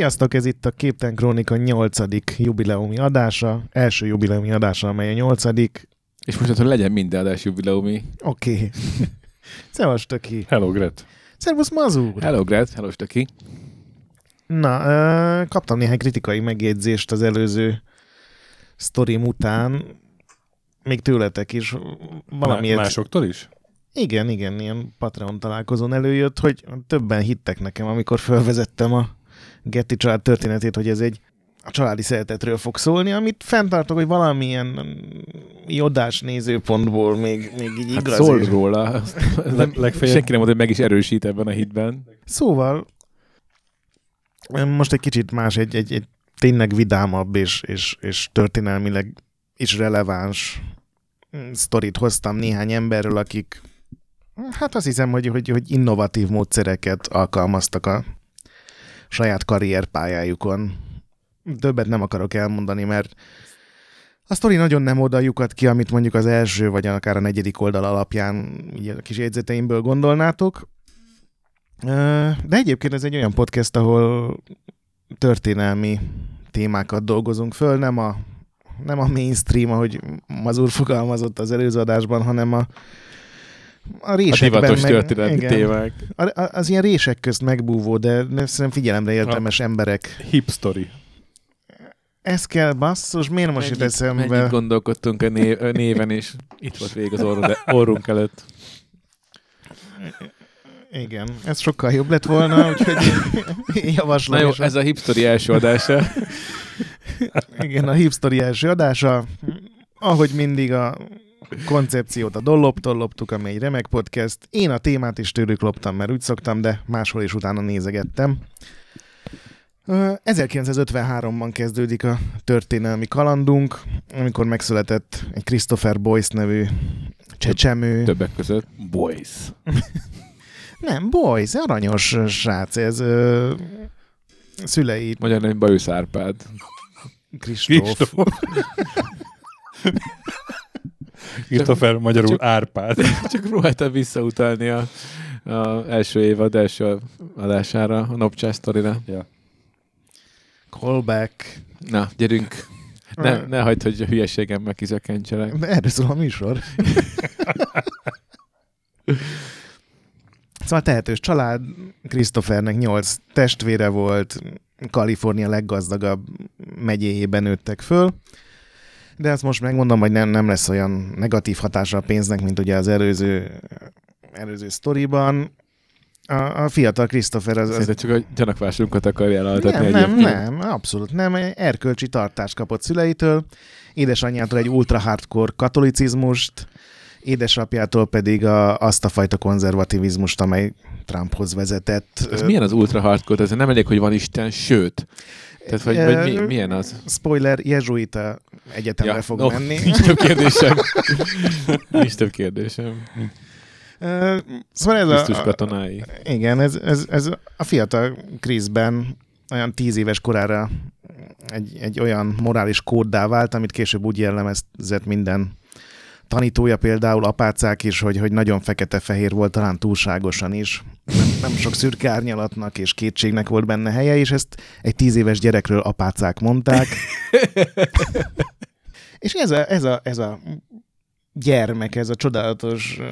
Sziasztok, ez itt a Képten Krónika 8. jubileumi adása, első jubileumi adása, amely a 8. És most hogy legyen minden adás jubileumi. Oké. Okay. Szevasz, Töki. Hello, Gret. Szervusz, Mazur. Hello, Gret. Hello, Töki. Na, kaptam néhány kritikai megjegyzést az előző sztorim után, még tőletek is. Valamiért... Másoktól is? Igen, igen, ilyen Patreon találkozón előjött, hogy többen hittek nekem, amikor felvezettem a Getty család történetét, hogy ez egy a családi szeretetről fog szólni, amit fenntartok, hogy valamilyen jodás nézőpontból még, még így hát igaz. szól róla. Leg, legfeljebb... Senki nem mondta, hogy meg is erősít ebben a hitben. Szóval most egy kicsit más, egy, egy, egy tényleg vidámabb és, és, és történelmileg is releváns sztorit hoztam néhány emberről, akik hát azt hiszem, hogy, hogy, hogy innovatív módszereket alkalmaztak a saját karrierpályájukon. Többet nem akarok elmondani, mert a sztori nagyon nem oda lyukat ki, amit mondjuk az első, vagy akár a negyedik oldal alapján így a kis jegyzeteimből gondolnátok. De egyébként ez egy olyan podcast, ahol történelmi témákat dolgozunk föl, nem a, nem a mainstream, ahogy Mazur fogalmazott az előző adásban, hanem a, a résekben... A divatos meg, igen, témák. Az ilyen rések közt megbúvó, de szerintem figyelemre értelmes a emberek. Hip story. Ez kell, basszus, miért most mennyit, jut eszembe? Mennyit gondolkodtunk a, név, a néven, és itt volt végig az orrunk, orrunk előtt. Igen, ez sokkal jobb lett volna, úgyhogy javaslom. Na jó, ez a hipstory első adása. Igen, a hipstory első adása. Ahogy mindig a koncepciót a dolloptól loptuk, ami egy remek podcast. Én a témát is tőlük loptam, mert úgy szoktam, de máshol is utána nézegettem. 1953-ban kezdődik a történelmi kalandunk, amikor megszületett egy Christopher Boyce nevű csecsemő. Többek között Boyce. Nem, Boyce, aranyos srác, ez ö, szülei. Magyar nem Bajusz Árpád. Kristóf. Christopher magyarul csak, Árpád. Csak próbáltam visszautalni a, a első évad első adására, a Nopcsás sztorira. Ja. Callback. Na, gyerünk. Ne, ne hagyd, hogy a hülyeségem meg kizökkentselek. Erről szól a műsor. Szóval tehetős család, Christophernek nyolc testvére volt, Kalifornia leggazdagabb megyéjében nőttek föl, de ezt most megmondom, hogy nem, nem lesz olyan negatív hatása a pénznek, mint ugye az előző, előző sztoriban. A, a fiatal Christopher az... az... csak a gyanakvásunkat akarja elaltatni Nem, nem, nem, abszolút nem. Erkölcsi tartást kapott szüleitől, édesanyjától egy ultra hardcore katolicizmust, édesapjától pedig a, azt a fajta konzervativizmust, amely Trumphoz vezetett. Ez milyen az ultra hardcore? Ez nem elég, hogy van Isten, sőt. Tehát, vagy, vagy mi, milyen az? Spoiler, jezsuita egyetemre ja, fog no, menni. Nincs több kérdésem. nincs több kérdésem. Uh, szóval ez Biztos a, katonái. Igen, ez, ez, ez a fiatal Kriszben olyan tíz éves korára egy, egy olyan morális kóddá vált, amit később úgy jellemezett minden tanítója például, apácák is, hogy, hogy nagyon fekete-fehér volt, talán túlságosan is. Nem, nem sok szürke árnyalatnak és kétségnek volt benne helye, és ezt egy tíz éves gyerekről apácák mondták. és ez a, ez, a, ez a gyermek, ez a csodálatos uh,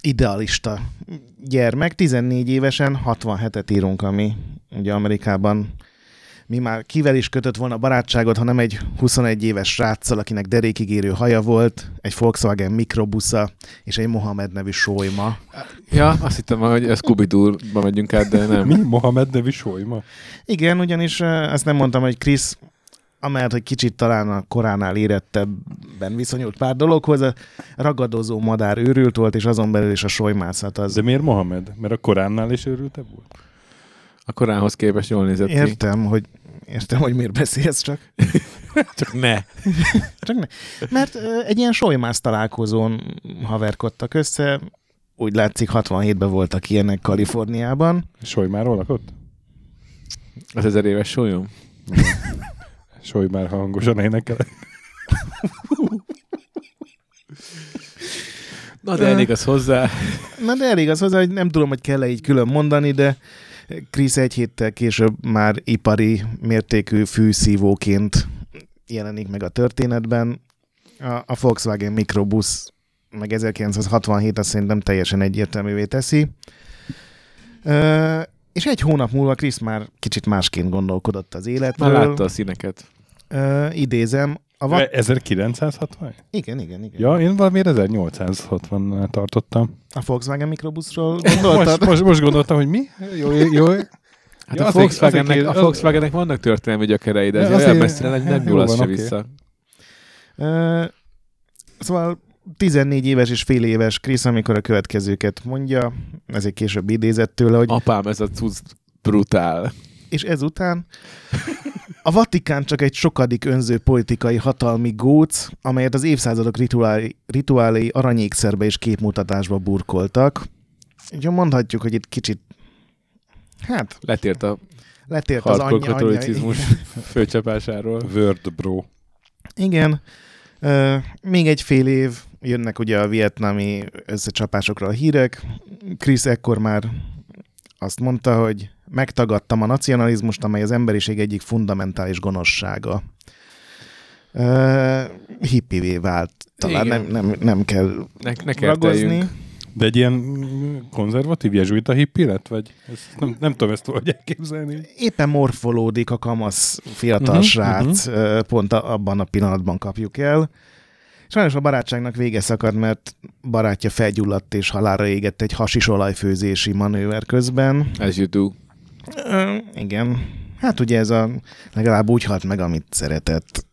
idealista gyermek, 14 évesen 67-et írunk, ami ugye Amerikában mi már kivel is kötött volna barátságot, hanem egy 21 éves sráccal, akinek derékigérő haja volt, egy Volkswagen mikrobusza és egy Mohamed nevű sólyma. Ja, azt hittem, hogy ez Kubidúrba megyünk át, de nem. Mi? Mohamed nevű sólyma? Igen, ugyanis azt nem mondtam, hogy Krisz amellett, hogy kicsit talán a koránál érettebben viszonyult pár dologhoz, a ragadozó madár őrült volt, és azon belül is a solymászat az. De miért Mohamed? Mert a koránnál is őrültebb volt? A koránhoz képest jól nézett ki. Értem, hogy értem, hogy miért beszélsz csak. csak ne. csak ne. Mert egy ilyen solymász találkozón haverkodtak össze, úgy látszik 67-ben voltak ilyenek Kaliforniában. Solymáról lakott? Az ezer éves solyom? Solymár hangosan énekelek. Na de elég az hozzá. Na de elég az hozzá, hogy nem tudom, hogy kell-e így külön mondani, de Krisz egy héttel később már ipari mértékű fűszívóként jelenik meg a történetben. A, a Volkswagen Microbus meg 1967 azt szerintem teljesen egyértelművé teszi. Ö, és egy hónap múlva Krisz már kicsit másként gondolkodott az életről. Már látta a színeket. Ö, idézem, a va- E- 1960? igen, igen, igen. Ja, én valamiért 1860-nál tartottam. A Volkswagen Microbusról Most, gondoltad? most, most gondoltam, hogy mi? Jó, jó. Hát Ja, a, azért- Volkswagennek, azért- a Volkswagennek vannak történelmi gyökerei, de azért, olyan messzire nem, nem nyúl az van, se oké. vissza. Ö, szóval 14 éves és fél éves Krisz, amikor a következőket mondja, ez egy később idézett tőle, hogy Apám, ez a cucc brutál. és ezután a Vatikán csak egy sokadik önző politikai hatalmi góc, amelyet az évszázadok rituálei, rituálei aranyékszerbe és képmutatásba burkoltak. Úgyhogy mondhatjuk, hogy itt kicsit hát Letért a letért az hardcore anyja, anyja. katolicizmus főcsapásáról. Word bro. Igen. Uh, még egy fél év, jönnek ugye a vietnámi összecsapásokra a hírek. Chris ekkor már azt mondta, hogy megtagadtam a nacionalizmust, amely az emberiség egyik fundamentális gonoszsága. Uh, hippivé vált. Talán nem, Igen. nem, nem kell Ne, ne ragozni. De egy ilyen konzervatív jezsuita hippi lett? Vagy ezt nem, nem tudom ezt hogy elképzelni. Éppen morfolódik a kamasz fiatal Mhm, srác, uh, pont a, abban a pillanatban kapjuk el. Sajnos a barátságnak vége szakadt, mert barátja felgyulladt és halára égett egy hasis olajfőzési manőver közben. As you do. Ö, igen. Hát ugye ez a legalább úgy halt meg, amit szeretett.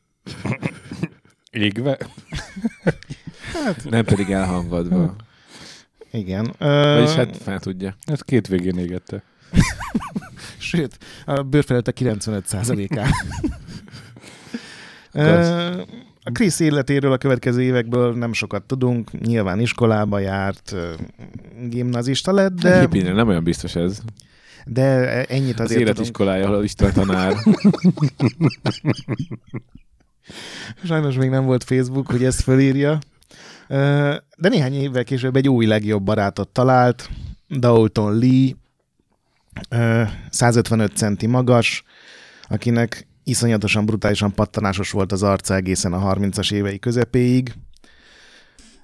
Égve? Nem pedig elhangadva. Igen. Ö, Vagyis hát fel tudja. Ez két végén égette. Sőt, a bőrfelülete 95%-án. Igaz. Ö, a Krisz életéről a következő évekből nem sokat tudunk. Nyilván iskolába járt, gimnazista lett, De... de, Hippine, nem olyan biztos ez. De ennyit Az azért tudunk. életiskolája, ahol István tanár. Sajnos még nem volt Facebook, hogy ezt fölírja. De néhány évvel később egy új legjobb barátot talált, Dalton Lee, ö, 155 centi magas, akinek iszonyatosan brutálisan pattanásos volt az arca egészen a 30-as évei közepéig.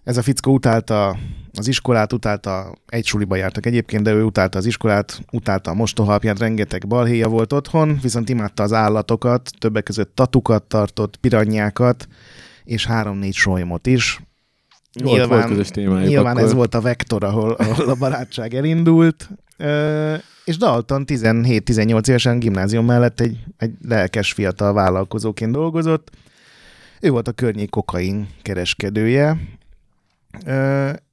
Ez a fickó utálta az iskolát, utálta, egy suliba jártak egyébként, de ő utálta az iskolát, utálta a mostohapját, rengeteg balhéja volt otthon, viszont imádta az állatokat, többek között tatukat tartott, piranyákat, és három-négy solymot is. Volt, volt közös témájuk Nyilván akkor. ez volt a vektor, ahol, ahol a barátság elindult. Ö, és Dalton 17-18 évesen gimnázium mellett egy, egy lelkes fiatal vállalkozóként dolgozott. Ő volt a környék kokain kereskedője,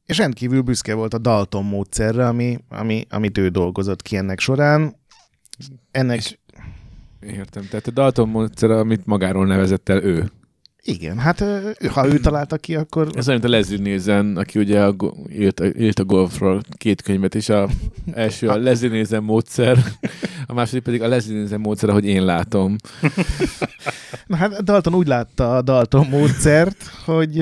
és rendkívül büszke volt a Dalton módszerre, ami, ami, amit ő dolgozott ki ennek során. Ennek, És- Értem. Tehát a Dalton módszer, amit magáról nevezett el ő. igen, hát ha ő találta ki, akkor Ez olyan, mint a Leslie Nielsen, aki ugye a, írt, a, írt a golfról két könyvet, és a első a Leslie Nielsen módszer, a második pedig a Leslie Nielsen módszer, ahogy én látom. Na hát Dalton úgy látta a Dalton módszert, hogy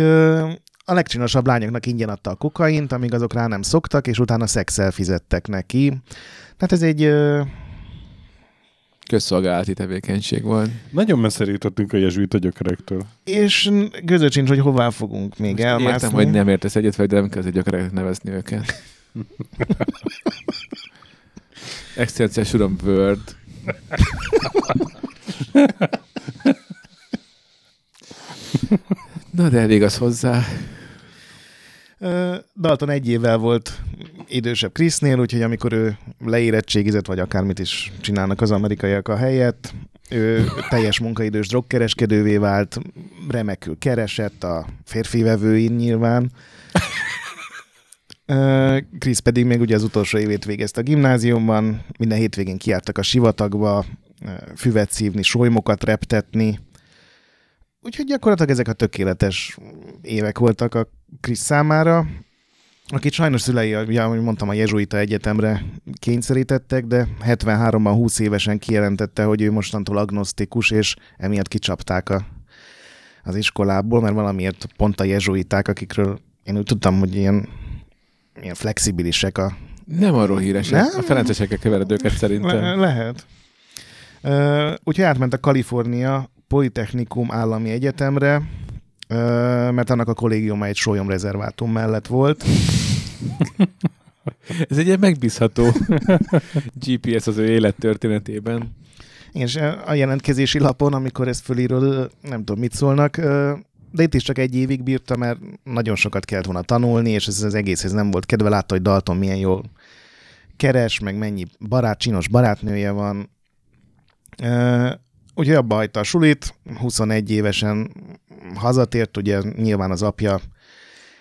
a legcsinosabb lányoknak ingyen adta a kokaint, amíg azok rá nem szoktak, és utána szexel fizettek neki. Tehát ez egy... ö, Közszolgálati tevékenység volt. Nagyon messze jutottunk a jezsuita gyökerektől. És között sincs, hogy hová fogunk még Most elmászni. Értem, hogy nem értesz egyet, vagy nem kell gyökereket nevezni őket. Excellenciás uram, Word. Na, de elég az hozzá. Dalton egy évvel volt idősebb Chrisnél, úgyhogy amikor ő leérettségizett, vagy akármit is csinálnak az amerikaiak a helyett, ő teljes munkaidős drogkereskedővé vált, remekül keresett a férfi vevőin nyilván. Chris pedig még ugye az utolsó évét végezte a gimnáziumban, minden hétvégén kiártak a sivatagba, füvet szívni, solymokat reptetni, Úgyhogy gyakorlatilag ezek a tökéletes évek voltak a Krisz számára, akit sajnos szülei, ahogy mondtam, a jezsuita egyetemre kényszerítettek, de 73-ban 20 évesen kijelentette, hogy ő mostantól agnosztikus, és emiatt kicsapták a, az iskolából, mert valamiért pont a jezsuiták, akikről én úgy tudtam, hogy ilyen, ilyen flexibilisek a Nem arról híresek. Nem? A ferencesekkel kevered őket Le- szerintem. lehet. Uh, úgyhogy átment a Kalifornia Politechnikum állami egyetemre, mert annak a kollégiuma egy sólyom rezervátum mellett volt. Ez egy ilyen megbízható GPS az ő élettörténetében. És a jelentkezési lapon, amikor ezt fölírod, nem tudom, mit szólnak, de itt is csak egy évig bírta, mert nagyon sokat kellett volna tanulni, és ez az egészhez nem volt kedve. Látta, hogy Dalton milyen jól keres, meg mennyi barát, csinos barátnője van. Úgyhogy abba hagyta a sulit, 21 évesen hazatért, ugye nyilván az apja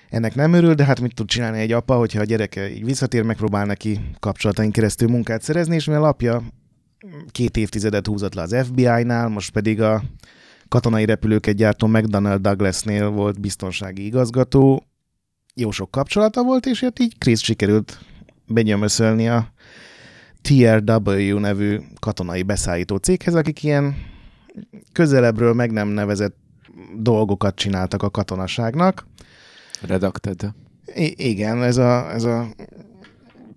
ennek nem örül, de hát mit tud csinálni egy apa, hogyha a gyereke így visszatér, megpróbál neki kapcsolatain keresztül munkát szerezni, és mivel apja két évtizedet húzott le az FBI-nál, most pedig a katonai repülőket gyártó McDonnell Douglasnél volt biztonsági igazgató. Jó sok kapcsolata volt, és hát így Chris sikerült begyömöszölni a TRW nevű katonai beszállító céghez, akik ilyen közelebbről meg nem nevezett dolgokat csináltak a katonaságnak. Redacted. I- igen, ez a, ez a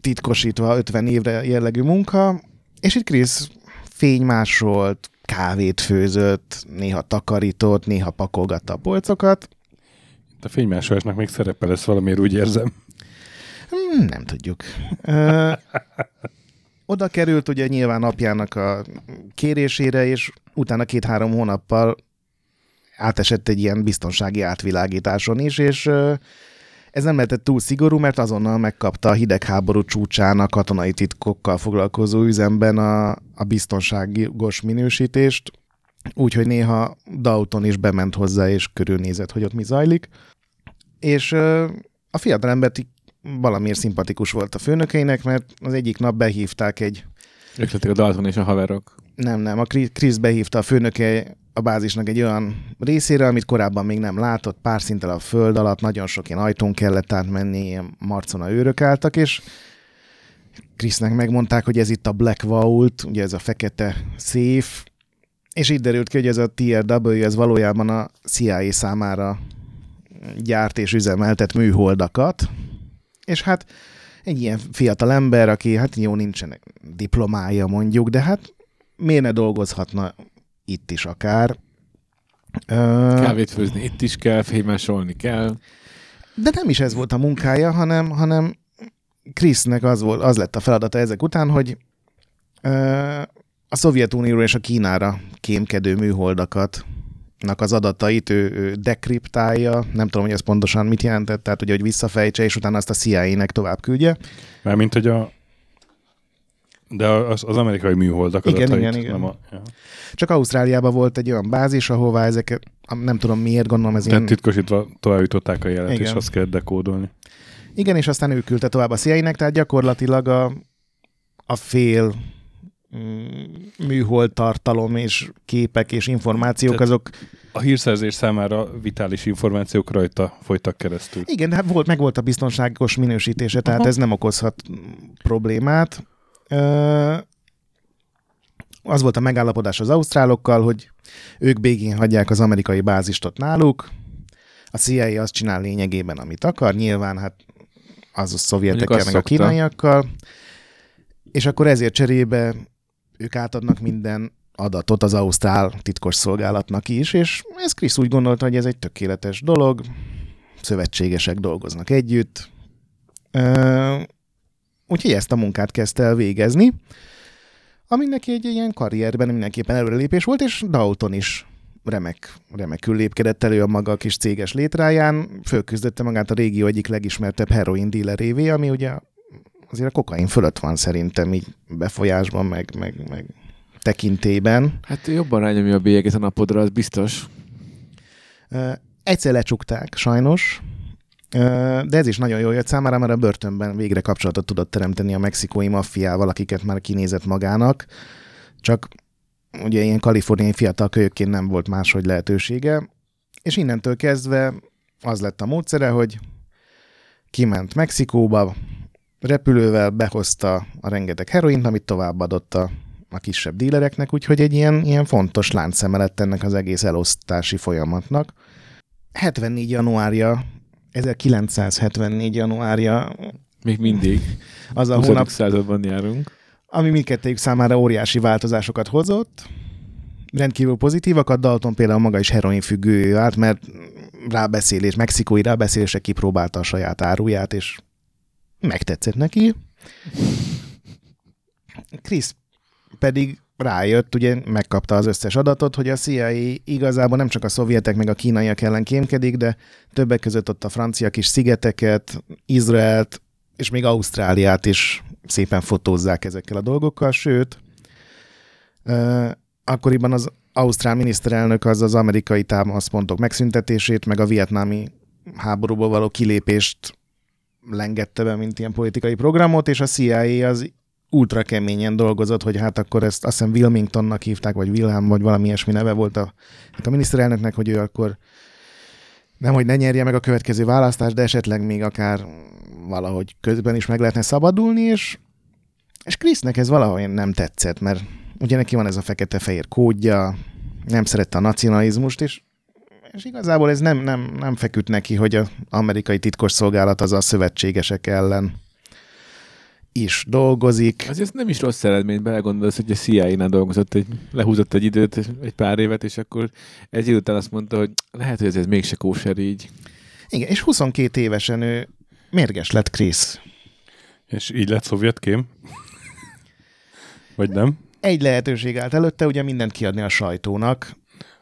titkosítva 50 évre jellegű munka, és itt Krisz fénymásolt, kávét főzött, néha takarított, néha pakolgatta a polcokat. A fénymásolásnak még szerepe lesz valamiért, úgy érzem. Hmm, nem tudjuk. Oda került ugye nyilván apjának a kérésére, és utána két-három hónappal átesett egy ilyen biztonsági átvilágításon is, és ez nem lehetett túl szigorú, mert azonnal megkapta a hidegháború csúcsán a katonai titkokkal foglalkozó üzemben a, a biztonságos minősítést, úgyhogy néha Dalton is bement hozzá, és körülnézett, hogy ott mi zajlik. És a fiatalembert így valamiért szimpatikus volt a főnökeinek, mert az egyik nap behívták egy, Ők lettek a Dalton és a haverok. nem, nem, a Chris behívta a főnöke a bázisnak egy olyan részére, amit korábban még nem látott, pár szinttel a föld alatt, nagyon sok ilyen ajtón kellett átmenni, ilyen marcona őrök álltak, és Krisznek megmondták, hogy ez itt a Black Vault, ugye ez a fekete széf, és így derült ki, hogy ez a TRW, ez valójában a CIA számára gyárt és üzemeltet műholdakat, és hát egy ilyen fiatal ember, aki hát jó, nincsen diplomája mondjuk, de hát miért ne dolgozhatna itt is akár. Kávét főzni itt is kell, fénymásolni kell. de nem is ez volt a munkája, hanem, hanem Krisznek az, volt, az lett a feladata ezek után, hogy ö, a Szovjetunióra és a Kínára kémkedő műholdakat nak az adatait ő, ő dekriptálja, nem tudom, hogy ez pontosan mit jelentett, tehát ugye, hogy visszafejtse, és utána azt a CIA-nek tovább küldje. Mármint, hogy a... De az, az amerikai műholdak Igen, adatait, igen, igen. Nem a, ja. Csak Ausztráliában volt egy olyan bázis, ahová ezeket, nem tudom miért, gondolom ez Tehát ilyen... titkosítva továbbították a jelet, Igen. és azt kell dekódolni. Igen, és aztán ő küldte tovább a CIA-nek, tehát gyakorlatilag a, a fél műhold tartalom és képek és információk Tehát- azok... A hírszerzés számára vitális információk rajta folytak keresztül. Igen, hát volt, meg volt a biztonságos minősítése, tehát Aha. ez nem okozhat problémát. Ö, az volt a megállapodás az ausztrálokkal, hogy ők végén hagyják az amerikai bázist ott náluk, a CIA azt csinál lényegében, amit akar, nyilván hát az a szovjetekkel, meg azt a szokta. kínaiakkal, és akkor ezért cserébe ők átadnak minden adatot az Ausztrál titkos szolgálatnak is, és ez Krisz úgy gondolta, hogy ez egy tökéletes dolog, szövetségesek dolgoznak együtt, úgyhogy ezt a munkát kezdte el végezni, ami neki egy ilyen karrierben mindenképpen előrelépés volt, és Dalton is remek, remekül lépkedett elő a maga kis céges létráján, fölküzdötte magát a régió egyik legismertebb heroin dílerévé, ami ugye azért a kokain fölött van szerintem így befolyásban, meg, meg, meg tekintélyben. Hát jobban rányomja a bélyeget a napodra, az biztos. Egyszer lecsukták, sajnos, de ez is nagyon jól jött számára, mert a börtönben végre kapcsolatot tudott teremteni a mexikói maffiával, akiket már kinézett magának, csak ugye ilyen kaliforniai fiatal kölyökként nem volt máshogy lehetősége, és innentől kezdve az lett a módszere, hogy kiment Mexikóba, repülővel behozta a rengeteg heroint, amit továbbadott a, a kisebb dílereknek, úgyhogy egy ilyen, ilyen fontos láncszeme lett ennek az egész elosztási folyamatnak. 74. januárja, 1974. januárja Még mindig. Az a 20. hónap, században járunk. ami mindkettőjük számára óriási változásokat hozott. Rendkívül pozitívakat, Dalton például maga is heroin függővé vált, mert rábeszélés, mexikói rábeszélésre kipróbálta a saját áruját, és megtetszett neki. Chris pedig rájött, ugye megkapta az összes adatot, hogy a CIA igazából nem csak a szovjetek meg a kínaiak ellen kémkedik, de többek között ott a francia kis szigeteket, Izraelt és még Ausztráliát is szépen fotózzák ezekkel a dolgokkal, sőt, ö, akkoriban az ausztrál miniszterelnök az az amerikai támaszpontok megszüntetését, meg a vietnámi háborúból való kilépést lengette be, mint ilyen politikai programot, és a CIA az ultra keményen dolgozott, hogy hát akkor ezt azt hiszem Wilmingtonnak hívták, vagy Wilhelm, vagy valami ilyesmi neve volt a, a miniszterelnöknek, hogy ő akkor nem, hogy ne nyerje meg a következő választást, de esetleg még akár valahogy közben is meg lehetne szabadulni, és, és Krisznek ez valahogy nem tetszett, mert ugye neki van ez a fekete-fehér kódja, nem szerette a nacionalizmust, és, és igazából ez nem, nem, nem feküdt neki, hogy az amerikai titkosszolgálat az a szövetségesek ellen is dolgozik. Azért nem is rossz eredmény, belegondolsz, hogy a CIA-nál dolgozott, egy, lehúzott egy időt, egy pár évet, és akkor egy idő után azt mondta, hogy lehet, hogy ez, ez mégse kóser így. Igen, és 22 évesen ő mérges lett Krisz. És így lett szovjetkém? Vagy nem? Egy lehetőség állt előtte, ugye mindent kiadni a sajtónak.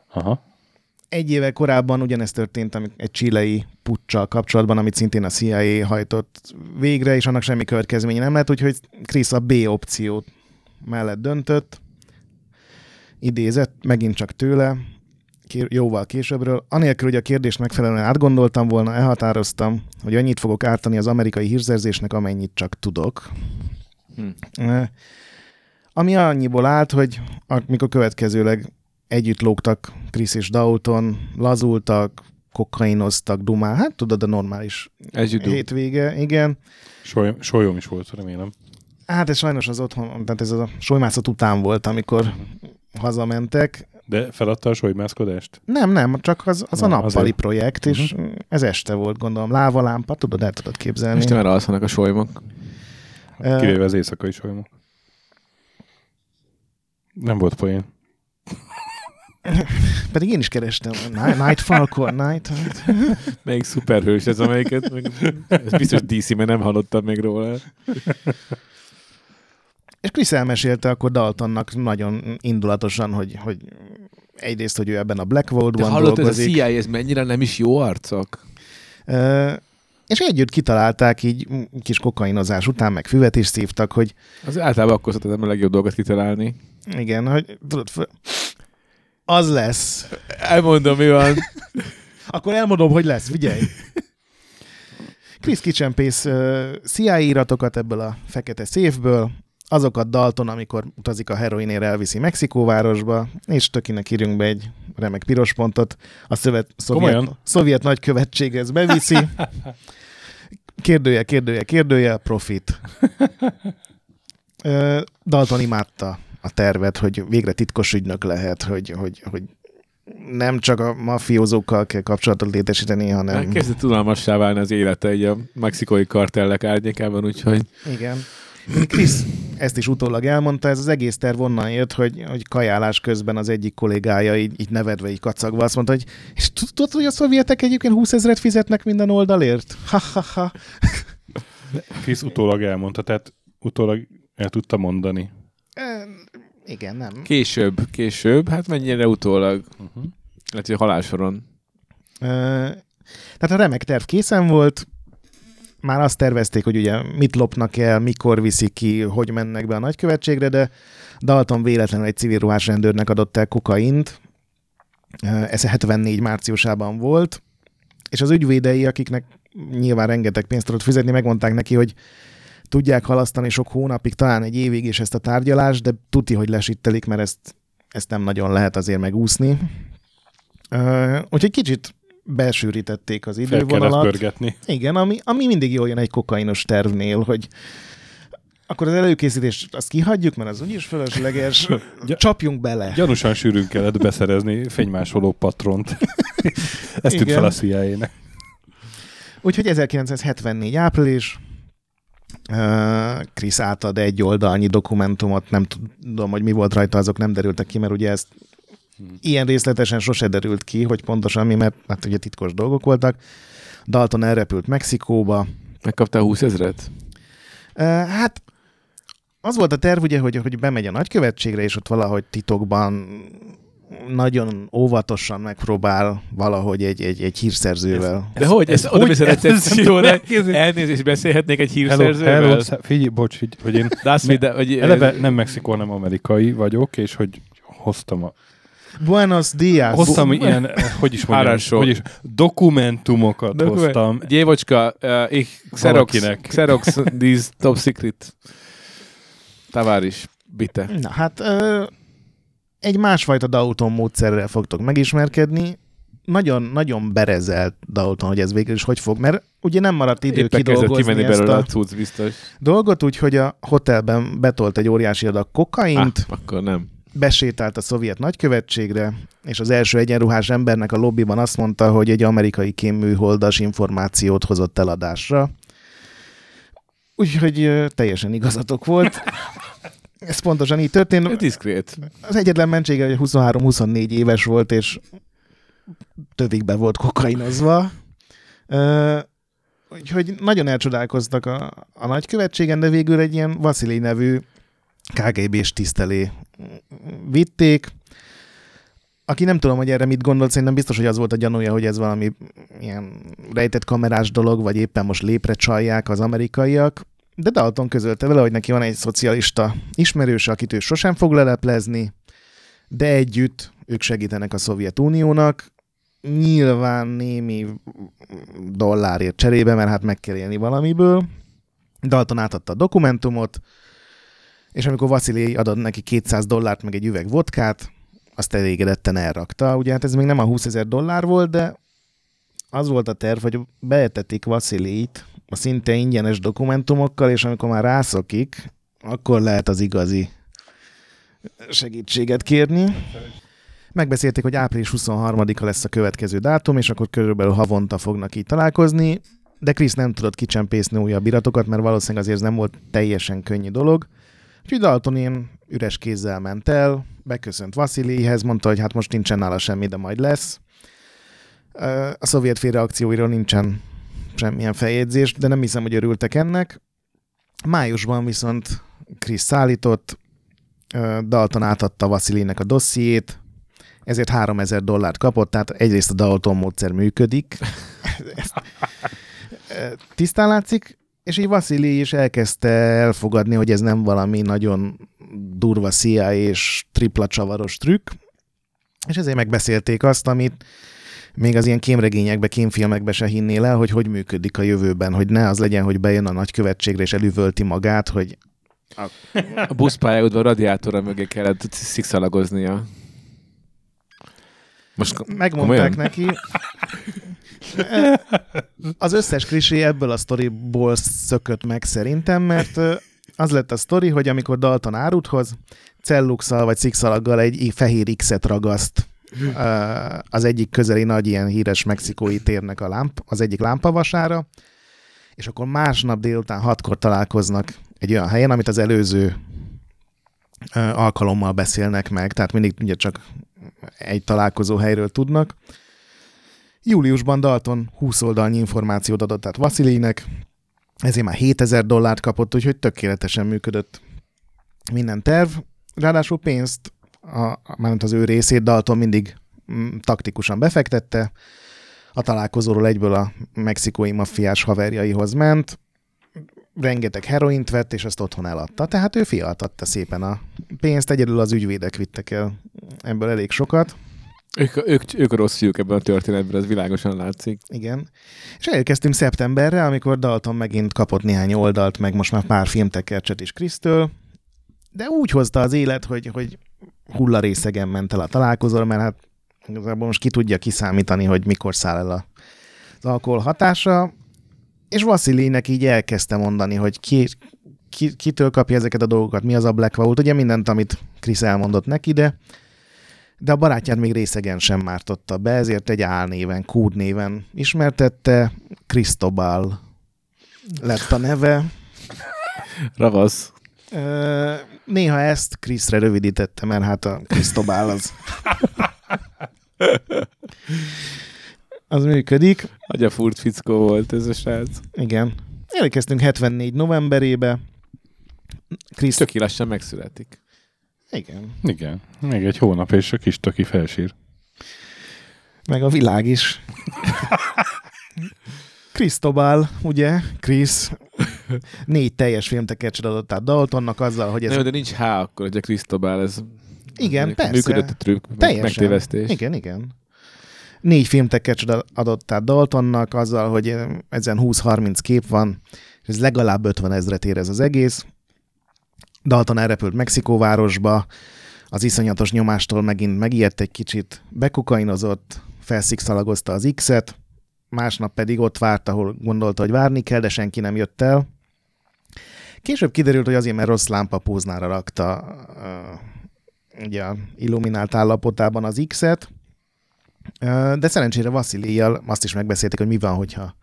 Aha. Egy éve korábban ugyanezt történt egy csilei puccsal kapcsolatban, amit szintén a CIA hajtott végre, és annak semmi következménye nem lett, úgyhogy Krisz a B opciót mellett döntött. Idézett megint csak tőle, jóval későbbről. Anélkül, hogy a kérdést megfelelően átgondoltam volna, elhatároztam, hogy annyit fogok ártani az amerikai hírszerzésnek, amennyit csak tudok. Hm. Eh, Ami annyiból állt, hogy amikor következőleg együtt lógtak Chris és Dalton, lazultak, kokainoztak, dumál, hát tudod, a normális judo. hétvége, igen. Soly- solyom is volt, remélem. Hát ez sajnos az otthon, tehát ez a solymászat után volt, amikor hazamentek. De feladta a solymászkodást? Nem, nem, csak az, az a Na, nappali azért. projekt, és ez este volt, gondolom, lávalámpa, tudod, el tudod képzelni. Este már alszanak a solymok. Kivéve az éjszakai solymok. Nem volt poén. Pedig én is kerestem. Night, Night Falcon, Night. Melyik szuperhős ez, amelyiket? Ez biztos DC, mert nem hallottam még róla. És Chris elmesélte akkor Daltonnak nagyon indulatosan, hogy, hogy egyrészt, hogy ő ebben a Black De Vault-ban hallod, ez a dolgozik. CIA, ez mennyire nem is jó arcok? Ö, és együtt kitalálták így kis kokainozás után, meg füvet is szívtak, hogy Az általában akkor szoktam a legjobb dolgot kitalálni. igen, hogy tudod, az lesz. Elmondom, mi van. Akkor elmondom, hogy lesz, figyelj. Chris kicsempész uh, CIA iratokat ebből a fekete széfből, azokat Dalton, amikor utazik a heroinért, elviszi Mexikóvárosba, és tökinek írjunk be egy remek piros pontot, a szövet, szovjet, Komolyan? szovjet nagykövetséghez beviszi. Kérdője, kérdője, kérdője, profit. Dalton imádta a tervet, hogy végre titkos ügynök lehet, hogy, hogy, hogy nem csak a mafiózókkal kell kapcsolatot létesíteni, hanem... Kezdett tudalmassá válni az élete egy a mexikói kartellek árnyékában, úgyhogy Igen. Krisz ezt is utólag elmondta, ez az egész terv onnan jött, hogy, hogy kajálás közben az egyik kollégája így, így nevedve, így kacagva azt mondta, hogy és tudod, hogy a szovjetek egyébként 20 ezeret fizetnek minden oldalért? Ha-ha-ha. Krisz utólag elmondta, tehát utólag el tudta mondani. Igen, nem. később, később, hát mennyire utólag. Uh-huh. Lehet, hogy a halálsoron. Ö, Tehát a remek terv készen volt, már azt tervezték, hogy ugye mit lopnak el, mikor viszik ki, hogy mennek be a nagykövetségre, de Dalton véletlenül egy civil ruhás rendőrnek adott el kokaint. Ez 74 márciusában volt, és az ügyvédei, akiknek nyilván rengeteg pénzt tudott fizetni, megmondták neki, hogy tudják halasztani sok hónapig, talán egy évig is ezt a tárgyalást, de tuti, hogy lesittelik, mert ezt, ezt nem nagyon lehet azért megúszni. Ö, Úgyhogy kicsit besűrítették az idővonalat. Igen, ami, ami mindig jól jön egy kokainos tervnél, hogy akkor az előkészítést azt kihagyjuk, mert az úgyis fölösleges, csapjunk bele. Gyanúsan sűrűn kellett beszerezni fénymásoló patront. Ezt tűnt fel a CIA-nek. Úgyhogy 1974 április, Krisz átad egy oldalnyi dokumentumot, nem tudom, hogy mi volt rajta, azok nem derültek ki, mert ugye ezt ilyen részletesen sose derült ki, hogy pontosan mi, mert hát ugye titkos dolgok voltak. Dalton elrepült Mexikóba. Megkaptál 20 ezret? Uh, hát az volt a terv ugye, hogy, hogy bemegy a nagykövetségre, és ott valahogy titokban nagyon óvatosan megpróbál valahogy egy, egy, egy hírszerzővel. De hogy? Ez, ez oda ez- recepcióra, ez- elnézést, beszélhetnék egy Hello, hírszerzővel? hello, sz- figyelj, bocs, hogy, hogy én De azt mondja, hogy eleve nem Mexikó, nem amerikai vagyok, és hogy hoztam a Buenos dias! Hoztam Bu- ilyen, hogy is mondjam, hogy is, dokumentumokat Dokumen- hoztam. Gyévocska, uh, ich Xerox, Valakinek. Xerox, this top secret. Tavaris, bitte. Na hát ö, egy másfajta Dalton módszerrel fogtok megismerkedni. Nagyon, nagyon berezelt Dalton, hogy ez végül is hogy fog, mert ugye nem maradt idő Éppen kidolgozni ezt belőle a cucc biztos. dolgot, úgyhogy a hotelben betolt egy óriási adag kokaint, Ah, akkor nem. besétált a szovjet nagykövetségre, és az első egyenruhás embernek a lobbyban azt mondta, hogy egy amerikai kémműholdas információt hozott eladásra. Úgyhogy teljesen igazatok volt. Ez pontosan így történt. Diszkrét. Az egyetlen mentsége, hogy 23-24 éves volt, és tövikbe volt kokainozva. Ö, Úgyhogy nagyon elcsodálkoztak a, a nagykövetségen, de végül egy ilyen Vasili nevű KGB-s tisztelé vitték. Aki nem tudom, hogy erre mit gondolt, szerintem biztos, hogy az volt a gyanúja, hogy ez valami ilyen rejtett kamerás dolog, vagy éppen most lépre csalják az amerikaiak. De Dalton közölte vele, hogy neki van egy szocialista ismerőse, akit ő sosem fog leleplezni, de együtt ők segítenek a Szovjetuniónak, nyilván némi dollárért cserébe, mert hát meg kell élni valamiből. Dalton átadta a dokumentumot, és amikor Vasili adott neki 200 dollárt, meg egy üveg vodkát, azt elégedetten elrakta. Ugye hát ez még nem a 20 ezer dollár volt, de az volt a terv, hogy beetetik Vasilit a szinte ingyenes dokumentumokkal, és amikor már rászokik, akkor lehet az igazi segítséget kérni. Megbeszélték, hogy április 23-a lesz a következő dátum, és akkor körülbelül havonta fognak így találkozni, de Krisz nem tudott kicsempészni újabb iratokat, mert valószínűleg azért ez nem volt teljesen könnyű dolog. Úgyhogy Dalton ilyen üres kézzel ment el, beköszönt Vasilihez, mondta, hogy hát most nincsen nála semmi, de majd lesz. A szovjet fél reakcióiról nincsen semmilyen feljegyzés, de nem hiszem, hogy örültek ennek. Májusban viszont Krisz szállított, Dalton átadta Vasilinek a dossziét, ezért 3000 dollárt kapott, tehát egyrészt a Dalton módszer működik. Tisztán látszik, és így Vasili is elkezdte elfogadni, hogy ez nem valami nagyon durva CIA és tripla csavaros trükk, és ezért megbeszélték azt, amit még az ilyen kémregényekbe, kémfilmekbe se hinnél el, hogy hogy működik a jövőben, hogy ne az legyen, hogy bejön a nagykövetségre és elüvölti magát, hogy A buszpályaudvar radiátora mögé kellett szikszalagoznia. Most megmondták komolyan? neki. Az összes klisé ebből a sztoriból szökött meg szerintem, mert az lett a sztori, hogy amikor Dalton áruthoz, celluxal vagy szikszalaggal egy fehér X-et ragaszt az egyik közeli nagy ilyen híres mexikói térnek a lámp, az egyik lámpavasára, és akkor másnap délután hatkor találkoznak egy olyan helyen, amit az előző alkalommal beszélnek meg, tehát mindig ugye csak egy találkozó helyről tudnak. Júliusban Dalton 20 oldalnyi információt adott át Vasilinek, ezért már 7000 dollárt kapott, úgyhogy tökéletesen működött minden terv. Ráadásul pénzt, a, mármint az ő részét Dalton mindig mm, taktikusan befektette, a találkozóról egyből a mexikói maffiás haverjaihoz ment, rengeteg heroint vett, és azt otthon eladta. Tehát ő fialtatta szépen a pénzt, egyedül az ügyvédek vittek el ebből elég sokat. ők, ők, ők a rossz fiúk ebben a történetben, ez világosan látszik. Igen. És elérkeztünk szeptemberre, amikor Dalton megint kapott néhány oldalt, meg most már pár filmtekercset is Krisztől, de úgy hozta az élet, hogy, hogy hullarészegen ment el a találkozóra, mert hát igazából most ki tudja kiszámítani, hogy mikor száll el a- az alkohol hatása, és Vasilinek így elkezdte mondani, hogy ki, ki, kitől kapja ezeket a dolgokat, mi az a Black Vault, ugye mindent, amit Krisz elmondott neki, de de a barátját még részegen sem mártotta be, ezért egy álnéven, kódnéven ismertette, Cristobal lett a neve. Ravasz. Néha ezt Kriszre rövidítettem, mert hát a Krisztobál az... az működik. Agyafúrt fickó volt ez a srác. Igen. Elkezdtünk 74 novemberébe. Kriszt... Töki lassan megszületik. Igen. Igen. Még egy hónap, és a kis töki felsír. Meg a világ is. Krisztobál, ugye? Krisz. Négy teljes filmtekercset adott át Daltonnak azzal, hogy ez... Nem, de nincs H akkor, hogy a Krisztobál, ez Igen, persze. működött a trükk, Teljesen. megtévesztés. Igen, igen. Négy filmtekercset adott át Daltonnak azzal, hogy eh, ezen 20-30 kép van, és ez legalább 50 ezret ér ez az egész. Dalton elrepült Mexikóvárosba, az iszonyatos nyomástól megint megijedt egy kicsit, bekukainozott, felszikszalagozta az X-et, másnap pedig ott várt, ahol gondolta, hogy várni kell, de senki nem jött el. Később kiderült, hogy azért, mert rossz lámpapóznára rakta uh, ugye illuminált állapotában az X-et, de szerencsére Vasilijjal azt is megbeszélték, hogy mi van, hogyha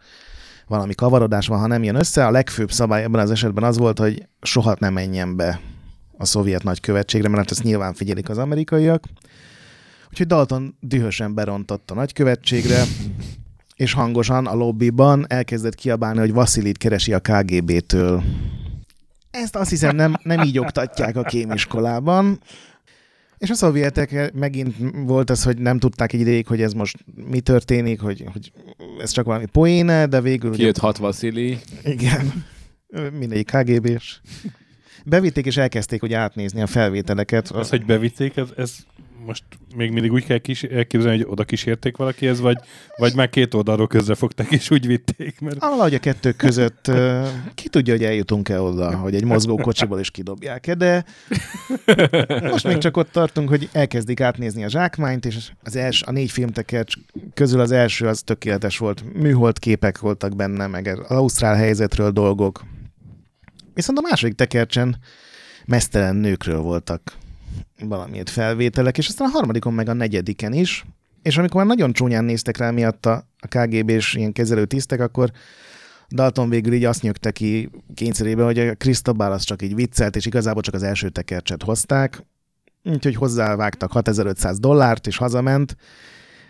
valami kavarodás van, ha nem jön össze. A legfőbb szabály ebben az esetben az volt, hogy soha nem menjen be a szovjet nagykövetségre, mert hát ezt nyilván figyelik az amerikaiak. Úgyhogy Dalton dühösen berontott a nagykövetségre, és hangosan a lobbyban elkezdett kiabálni, hogy Vasilit keresi a KGB-től. Ezt azt hiszem nem, nem így oktatják a kémiskolában. És a szovjetek megint volt az, hogy nem tudták egy ideig, hogy ez most mi történik, hogy, hogy ez csak valami poéne, de végül... ugye- Kijött hat Vasili. igen. Mindegyik KGB-s. Bevitték és elkezdték hogy átnézni a felvételeket. Az, hogy bevitték, ez, ez most még mindig úgy kell kis, elképzelni, hogy oda kísérték valakihez, vagy, vagy már két oldalról közrefogták, és úgy vitték, mert Ah, Valahogy a kettő között ki tudja, hogy eljutunk-e oda, hogy egy mozgó kocsiból is kidobják-e, de most még csak ott tartunk, hogy elkezdik átnézni a zsákmányt, és az els, a négy filmtekercs közül az első az tökéletes volt. Műhold képek voltak benne, meg az ausztrál helyzetről dolgok. Viszont a második tekercsen mesztelen nőkről voltak valamiért felvételek, és aztán a harmadikon meg a negyediken is, és amikor már nagyon csúnyán néztek rá miatt a, a KGB-s ilyen kezelő tisztek, akkor Dalton végül így azt nyögte ki kényszerébe, hogy a Cristobal az csak így viccelt, és igazából csak az első tekercset hozták, úgyhogy hozzávágtak 6500 dollárt, és hazament.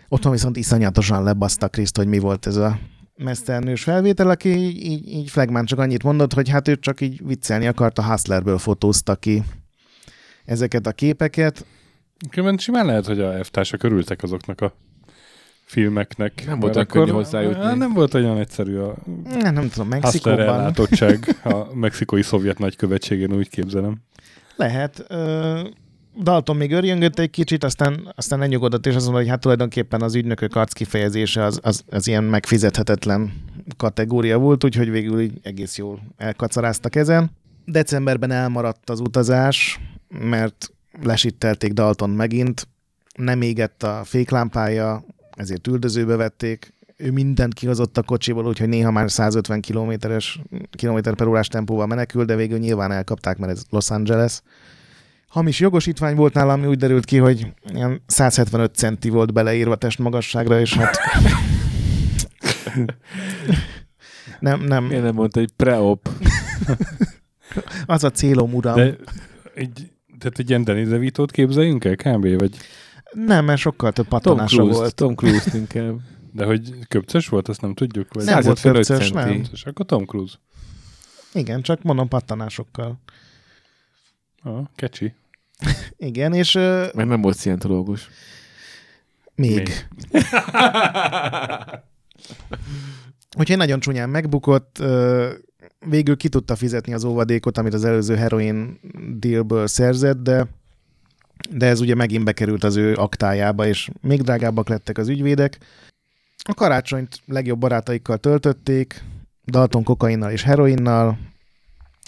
Otthon viszont iszonyatosan lebaszta Kriszt, hogy mi volt ez a mesztelnős felvétel, aki így, így, így Flagman csak annyit mondott, hogy hát ő csak így viccelni akart, a Hustlerből fotózta ki ezeket a képeket. különben simán lehet, hogy a F-társak örültek azoknak a filmeknek. Nem volt olyan akkor- könnyű hozzájutni. Nem volt olyan egyszerű a Nem, nem tudom, Mexikóban ellátottság a mexikói szovjet nagykövetségén, úgy képzelem. lehet. Ö, Dalton még örjöngött egy kicsit, aztán, aztán lenyugodott, és azt mondta, hogy hát tulajdonképpen az ügynökök arckifejezése az, az, az ilyen megfizethetetlen kategória volt, úgyhogy végül így egész jól elkacaráztak ezen. Decemberben elmaradt az utazás, mert lesittelték Dalton megint, nem égett a féklámpája, ezért üldözőbe vették. Ő mindent kihozott a kocsiból, úgyhogy néha már 150 kilométeres, kilométer per órás tempóval menekül, de végül nyilván elkapták, mert ez Los Angeles. Hamis jogosítvány volt nálam, ami úgy derült ki, hogy ilyen 175 centi volt beleírva testmagasságra, és hát... nem, nem. Miért nem mondta, hogy pre-op? Az a célom, uram. De egy, tehát egy ilyen Danny DeVito-t képzeljünk el kb. Vagy, Nem, mert sokkal több Tom pattanása Cruise, volt. Tom Cruise inkább. de hogy köpces volt, azt nem tudjuk? Vagy Nem volt 155 köpcös, nem. És akkor Tom Cruise. Igen, csak mondom pattanásokkal. Ah, kecsi. Igen, és Mert nem volt szientológus. még. Még. Úgyhogy nagyon csúnyán megbukott, végül ki tudta fizetni az óvadékot, amit az előző heroin dealből szerzett, de, de ez ugye megint bekerült az ő aktájába, és még drágábbak lettek az ügyvédek. A karácsonyt legjobb barátaikkal töltötték, Dalton kokainnal és heroinnal,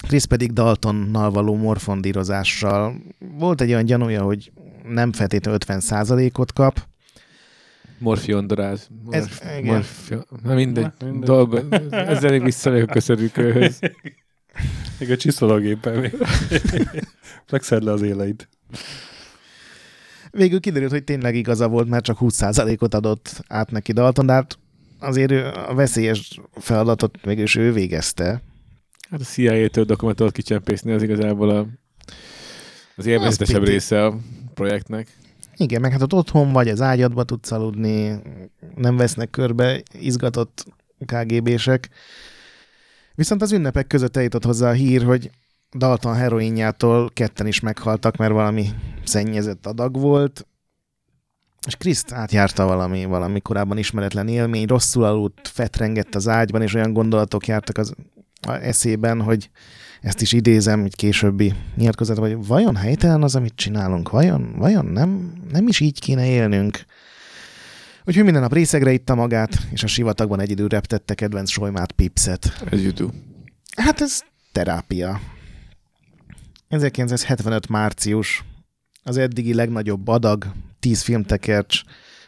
Chris pedig Daltonnal való morfondírozással. Volt egy olyan gyanúja, hogy nem feltétlenül 50%-ot kap, Morfiondorás. Ez- igen. morfio- Na mindegy. Na, mindegy. Dolga. Ezzel még visszamegyek a köszörűkőhöz. Még a csiszológéppel még. Flexeld le az éleid. Végül kiderült, hogy tényleg igaza volt, mert csak 20%-ot adott át neki Dalton, de hát azért a veszélyes feladatot mégis ő végezte. Hát a CIA-től dokumentumot kicsempészni az igazából a, az élvezetesebb része a projektnek. Igen, meg hát ott otthon vagy, az ágyadba tudsz aludni, nem vesznek körbe izgatott KGB-sek. Viszont az ünnepek között eljutott hozzá a hír, hogy Dalton heroinjától ketten is meghaltak, mert valami szennyezett adag volt, és Kriszt átjárta valami, valami korábban ismeretlen élmény, rosszul aludt, fetrengett az ágyban, és olyan gondolatok jártak az eszében, hogy ezt is idézem egy későbbi nyilatkozat, hogy vajon helytelen az, amit csinálunk? Vajon, vajon nem, nem is így kéne élnünk? Úgyhogy minden nap részegre itta magát, és a sivatagban egy idő reptette kedvenc solymát Pipset. Ez jutó. Hát ez terápia. 1975. március. Az eddigi legnagyobb adag, 10 filmtekercs,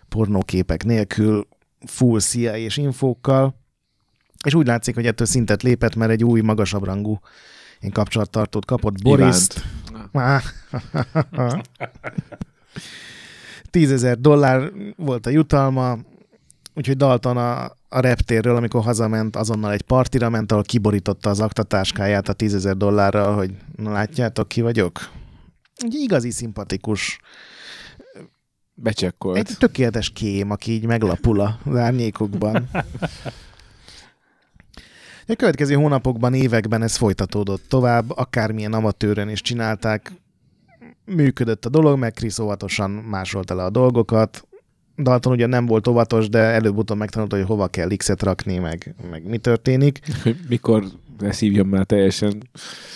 pornóképek nélkül, full CIA és infókkal, és úgy látszik, hogy ettől szintet lépett, mert egy új, magasabb rangú én kapcsolattartót kapott Boris. Ivánt. 10 ezer dollár volt a jutalma, úgyhogy Dalton a, a reptérről, amikor hazament, azonnal egy partira ment, ahol kiborította az aktatáskáját a 10 ezer dollárral, hogy na látjátok, ki vagyok? Egy igazi szimpatikus, Becsekkolt. egy tökéletes kém, aki így meglapul az árnyékokban. A következő hónapokban, években ez folytatódott tovább, akármilyen amatőren is csinálták, működött a dolog, meg Krisz óvatosan másolta le a dolgokat. Dalton ugye nem volt óvatos, de előbb-utóbb megtanulta, hogy hova kell X-et rakni, meg, meg mi történik. Mikor ne szívjam már teljesen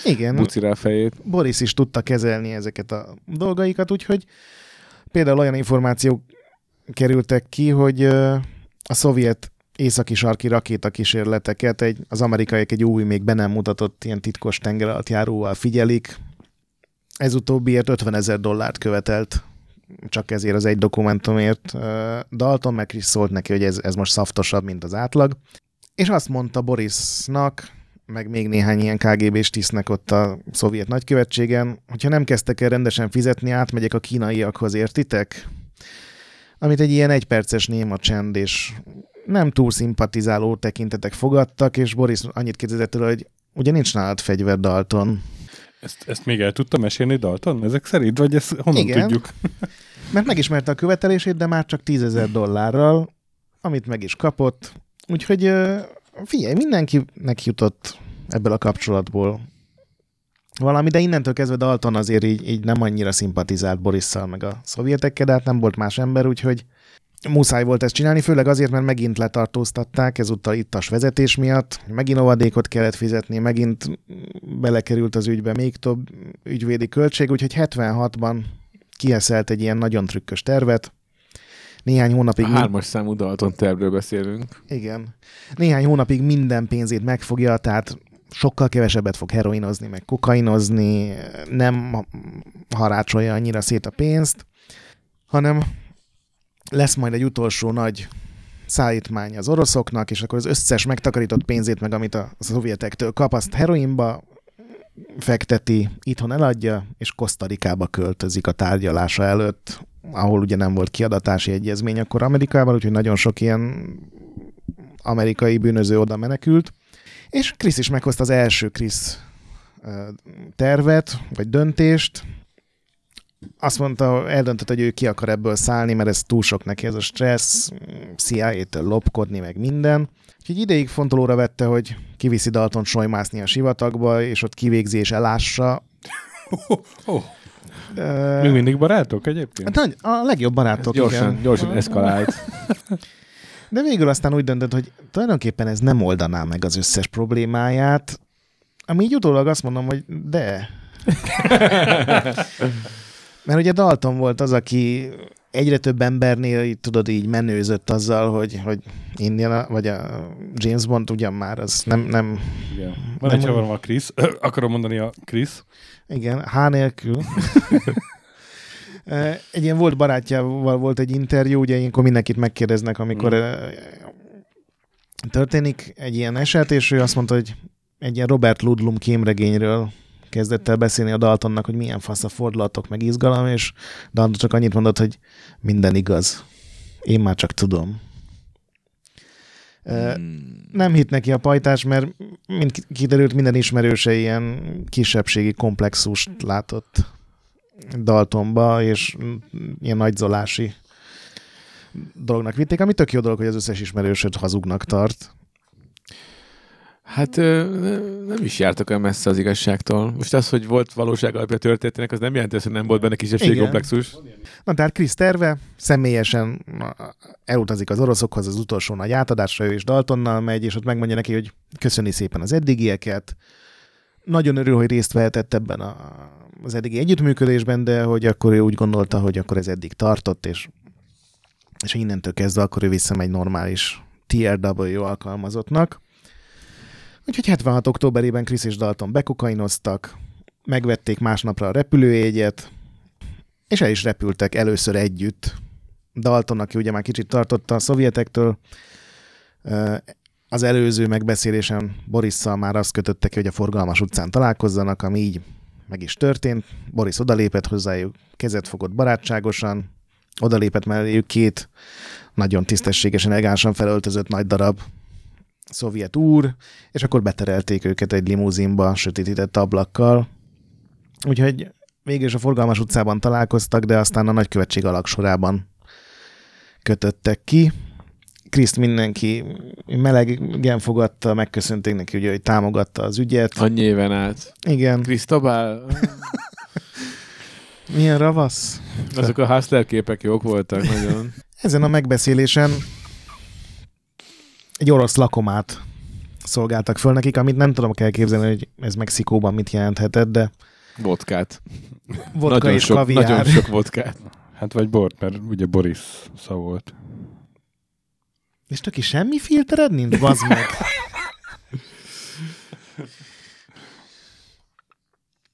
Igen, bucira a fejét. Boris is tudta kezelni ezeket a dolgaikat, úgyhogy például olyan információk kerültek ki, hogy a szovjet északi sarki rakétakísérleteket egy, az amerikaiak egy új, még be nem mutatott ilyen titkos tenger alatt járóval figyelik. Ez utóbbiért 50 ezer dollárt követelt csak ezért az egy dokumentumért. Dalton meg is szólt neki, hogy ez, ez most szaftosabb, mint az átlag. És azt mondta Borisnak, meg még néhány ilyen KGB-s tisztnek ott a szovjet nagykövetségen, hogyha nem kezdtek el rendesen fizetni, átmegyek a kínaiakhoz, értitek? Amit egy ilyen egyperces néma csend és nem túl szimpatizáló tekintetek fogadtak, és Boris annyit kérdezett tőle, hogy ugye nincs nálad fegyver, Dalton. Ezt, ezt még el tudtam mesélni Dalton? Ezek szerint? Vagy ezt honnan Igen. tudjuk? Mert megismerte a követelését, de már csak 10 ezer dollárral, amit meg is kapott. Úgyhogy figyelj, mindenkinek jutott ebből a kapcsolatból valami, de innentől kezdve Dalton azért így, így nem annyira szimpatizált Borisszal meg a szovjetekkel, de hát nem volt más ember, úgyhogy muszáj volt ezt csinálni, főleg azért, mert megint letartóztatták, ezúttal ittas vezetés miatt, megint ovadékot kellett fizetni, megint belekerült az ügybe még több ügyvédi költség, úgyhogy 76-ban kieszelt egy ilyen nagyon trükkös tervet. Néhány hónapig... A hármas számú Dalton tervről beszélünk. Igen. Néhány hónapig minden pénzét megfogja, tehát sokkal kevesebbet fog heroinozni, meg kokainozni, nem harácsolja annyira szét a pénzt, hanem lesz majd egy utolsó nagy szállítmány az oroszoknak, és akkor az összes megtakarított pénzét, meg amit a szovjetektől kap, azt heroinba fekteti, itthon eladja, és Kosztarikába költözik a tárgyalása előtt, ahol ugye nem volt kiadatási egyezmény akkor Amerikával, úgyhogy nagyon sok ilyen amerikai bűnöző oda menekült. És Krisz is meghozta az első Krisz tervet, vagy döntést. Azt mondta, eldöntött, hogy ő ki akar ebből szállni, mert ez túl sok neki, ez a stressz, CIA-től lopkodni, meg minden. Úgyhogy ideig fontolóra vette, hogy kiviszi Dalton solymászni a sivatagba, és ott kivégzi és elássa. Oh, oh. Ö, Még mindig barátok egyébként? Hát a legjobb barátok, Gyorsan, igen. gyorsan eszkalált. De végül aztán úgy döntött, hogy tulajdonképpen ez nem oldaná meg az összes problémáját, ami így utólag azt mondom, hogy de. Mert ugye Dalton volt az, aki egyre több embernél, tudod, így menőzött azzal, hogy, hogy Indiana, vagy a James Bond ugyan már, az nem, nem Igen. Van Nem egy csavarom a Chris. Akarom mondani a Chris. igen, H nélkül. Egy ilyen volt barátjával volt egy interjú, ugye ilyenkor mindenkit megkérdeznek, amikor eh, történik egy ilyen eset, és ő azt mondta, hogy egy ilyen Robert Ludlum kémregényről kezdett el beszélni a Daltonnak, hogy milyen fasz a fordulatok, meg izgalom, és Dalton csak annyit mondott, hogy minden igaz. Én már csak tudom. Hmm. Nem hitt neki a pajtás, mert mint kiderült, minden ismerőse ilyen kisebbségi komplexust látott Daltonba, és ilyen nagyzolási dolognak vitték, ami tök jó dolog, hogy az összes ismerősöd hazugnak tart. Hát nem is jártak olyan messze az igazságtól. Most az, hogy volt valóság alapja történetének, az nem jelenti hogy nem volt benne kisebbségi Igen. komplexus. Na tehát Krisz terve, személyesen elutazik az oroszokhoz az utolsó nagy átadásra, ő is Daltonnal megy, és ott megmondja neki, hogy köszöni szépen az eddigieket, nagyon örül, hogy részt vehetett ebben a, az eddigi együttműködésben, de hogy akkor ő úgy gondolta, hogy akkor ez eddig tartott, és, és innentől kezdve akkor ő visszamegy normális TRW alkalmazottnak. Úgyhogy 76. októberében Chris és Dalton bekokainoztak, megvették másnapra a repülőjegyet, és el is repültek először együtt. Dalton, aki ugye már kicsit tartotta a szovjetektől, az előző megbeszélésen Borisszal már azt kötötte ki, hogy a forgalmas utcán találkozzanak, ami így meg is történt. Boris odalépett hozzájuk, kezet fogott barátságosan, odalépett melléjük két nagyon tisztességesen, elegánsan felöltözött nagy darab szovjet úr, és akkor beterelték őket egy limuzinba sötétített ablakkal. Úgyhogy végül is a forgalmas utcában találkoztak, de aztán a nagykövetség alaksorában kötöttek ki. Kriszt mindenki melegen fogadta, megköszönték neki, ugye, hogy támogatta az ügyet. Annyi éven át. Igen. Krisztobál, Milyen ravasz. azok a hustler képek jók voltak nagyon. Ezen a megbeszélésen egy orosz lakomát szolgáltak föl nekik, amit nem tudom kell képzelni, hogy ez Mexikóban mit jelenthetett, de Vodkát. vodka nagyon és sok, kaviár. Nagyon sok vodkát. Hát vagy bort, mert ugye Boris szó volt. És töki semmi filtered nincs, bazd meg.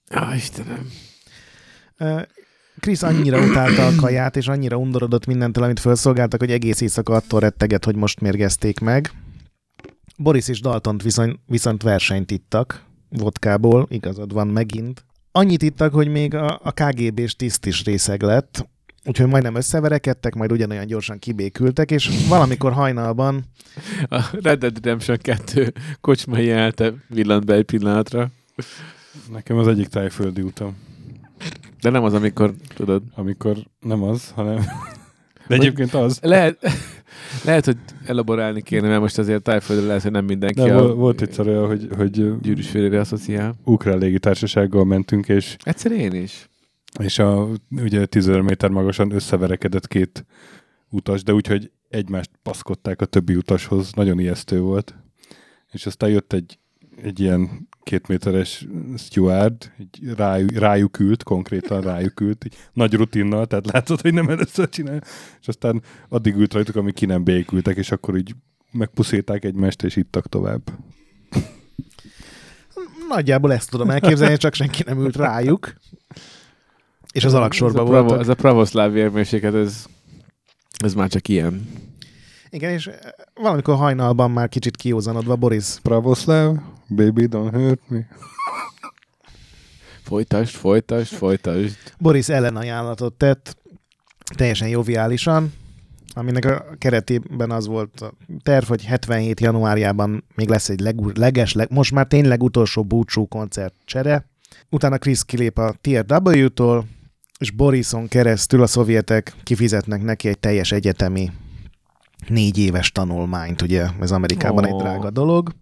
Ja, Istenem. Krisz annyira utálta a kaját, és annyira undorodott mindentől, amit felszolgáltak, hogy egész éjszaka attól retteget, hogy most mérgezték meg. Boris és Daltont viszont, viszont versenyt ittak vodkából, igazad van megint. Annyit ittak, hogy még a, a KGB-s tiszt is részeg lett, úgyhogy majdnem összeverekedtek, majd ugyanolyan gyorsan kibékültek, és valamikor hajnalban A Red Dead Redemption 2 kocsmai jelte villant be egy pillanatra. Nekem az egyik tájföldi utam, De nem az, amikor, tudod, amikor nem az, hanem... De egyébként az. lehet, lehet, hogy elaborálni kéne, mert most azért tájföldre lehet, hogy nem mindenki De a vol- volt egyszer olyan, hogy, hogy gyűrűs félére asszociál. ukrán légitársasággal mentünk, és, Egyszer én is. és a, ugye 10 méter magasan összeverekedett két utas, de úgy, hogy egymást paszkodták a többi utashoz, nagyon ijesztő volt. És aztán jött egy, egy ilyen két méteres steward, így rájuk, rájuk ült, konkrétan rájuk ült, így nagy rutinnal, tehát látszott, hogy nem először csinálja, és aztán addig ült rajtuk, amíg ki nem békültek, és akkor így megpuszíták egymást, és ittak tovább. nagyjából ezt tudom elképzelni, csak senki nem ült rájuk. És az alaksorban voltak. ez a pravoszláv vérmérséklet, ez, ez már csak ilyen. Igen, és eh, valamikor hajnalban már kicsit kiózanodva Boris Pravoszláv, baby don't hurt me. Folytasd, folytasd, folytasd. Boris ellenajánlatot tett, teljesen joviálisan, aminek a keretében az volt a terv, hogy 77 januárjában még lesz egy leg, leges, leg, most már tényleg utolsó búcsú koncert csere. Utána Chris kilép a TRW-tól, és Borison keresztül a szovjetek kifizetnek neki egy teljes egyetemi négy éves tanulmányt, ugye ez Amerikában Ó. egy drága dolog.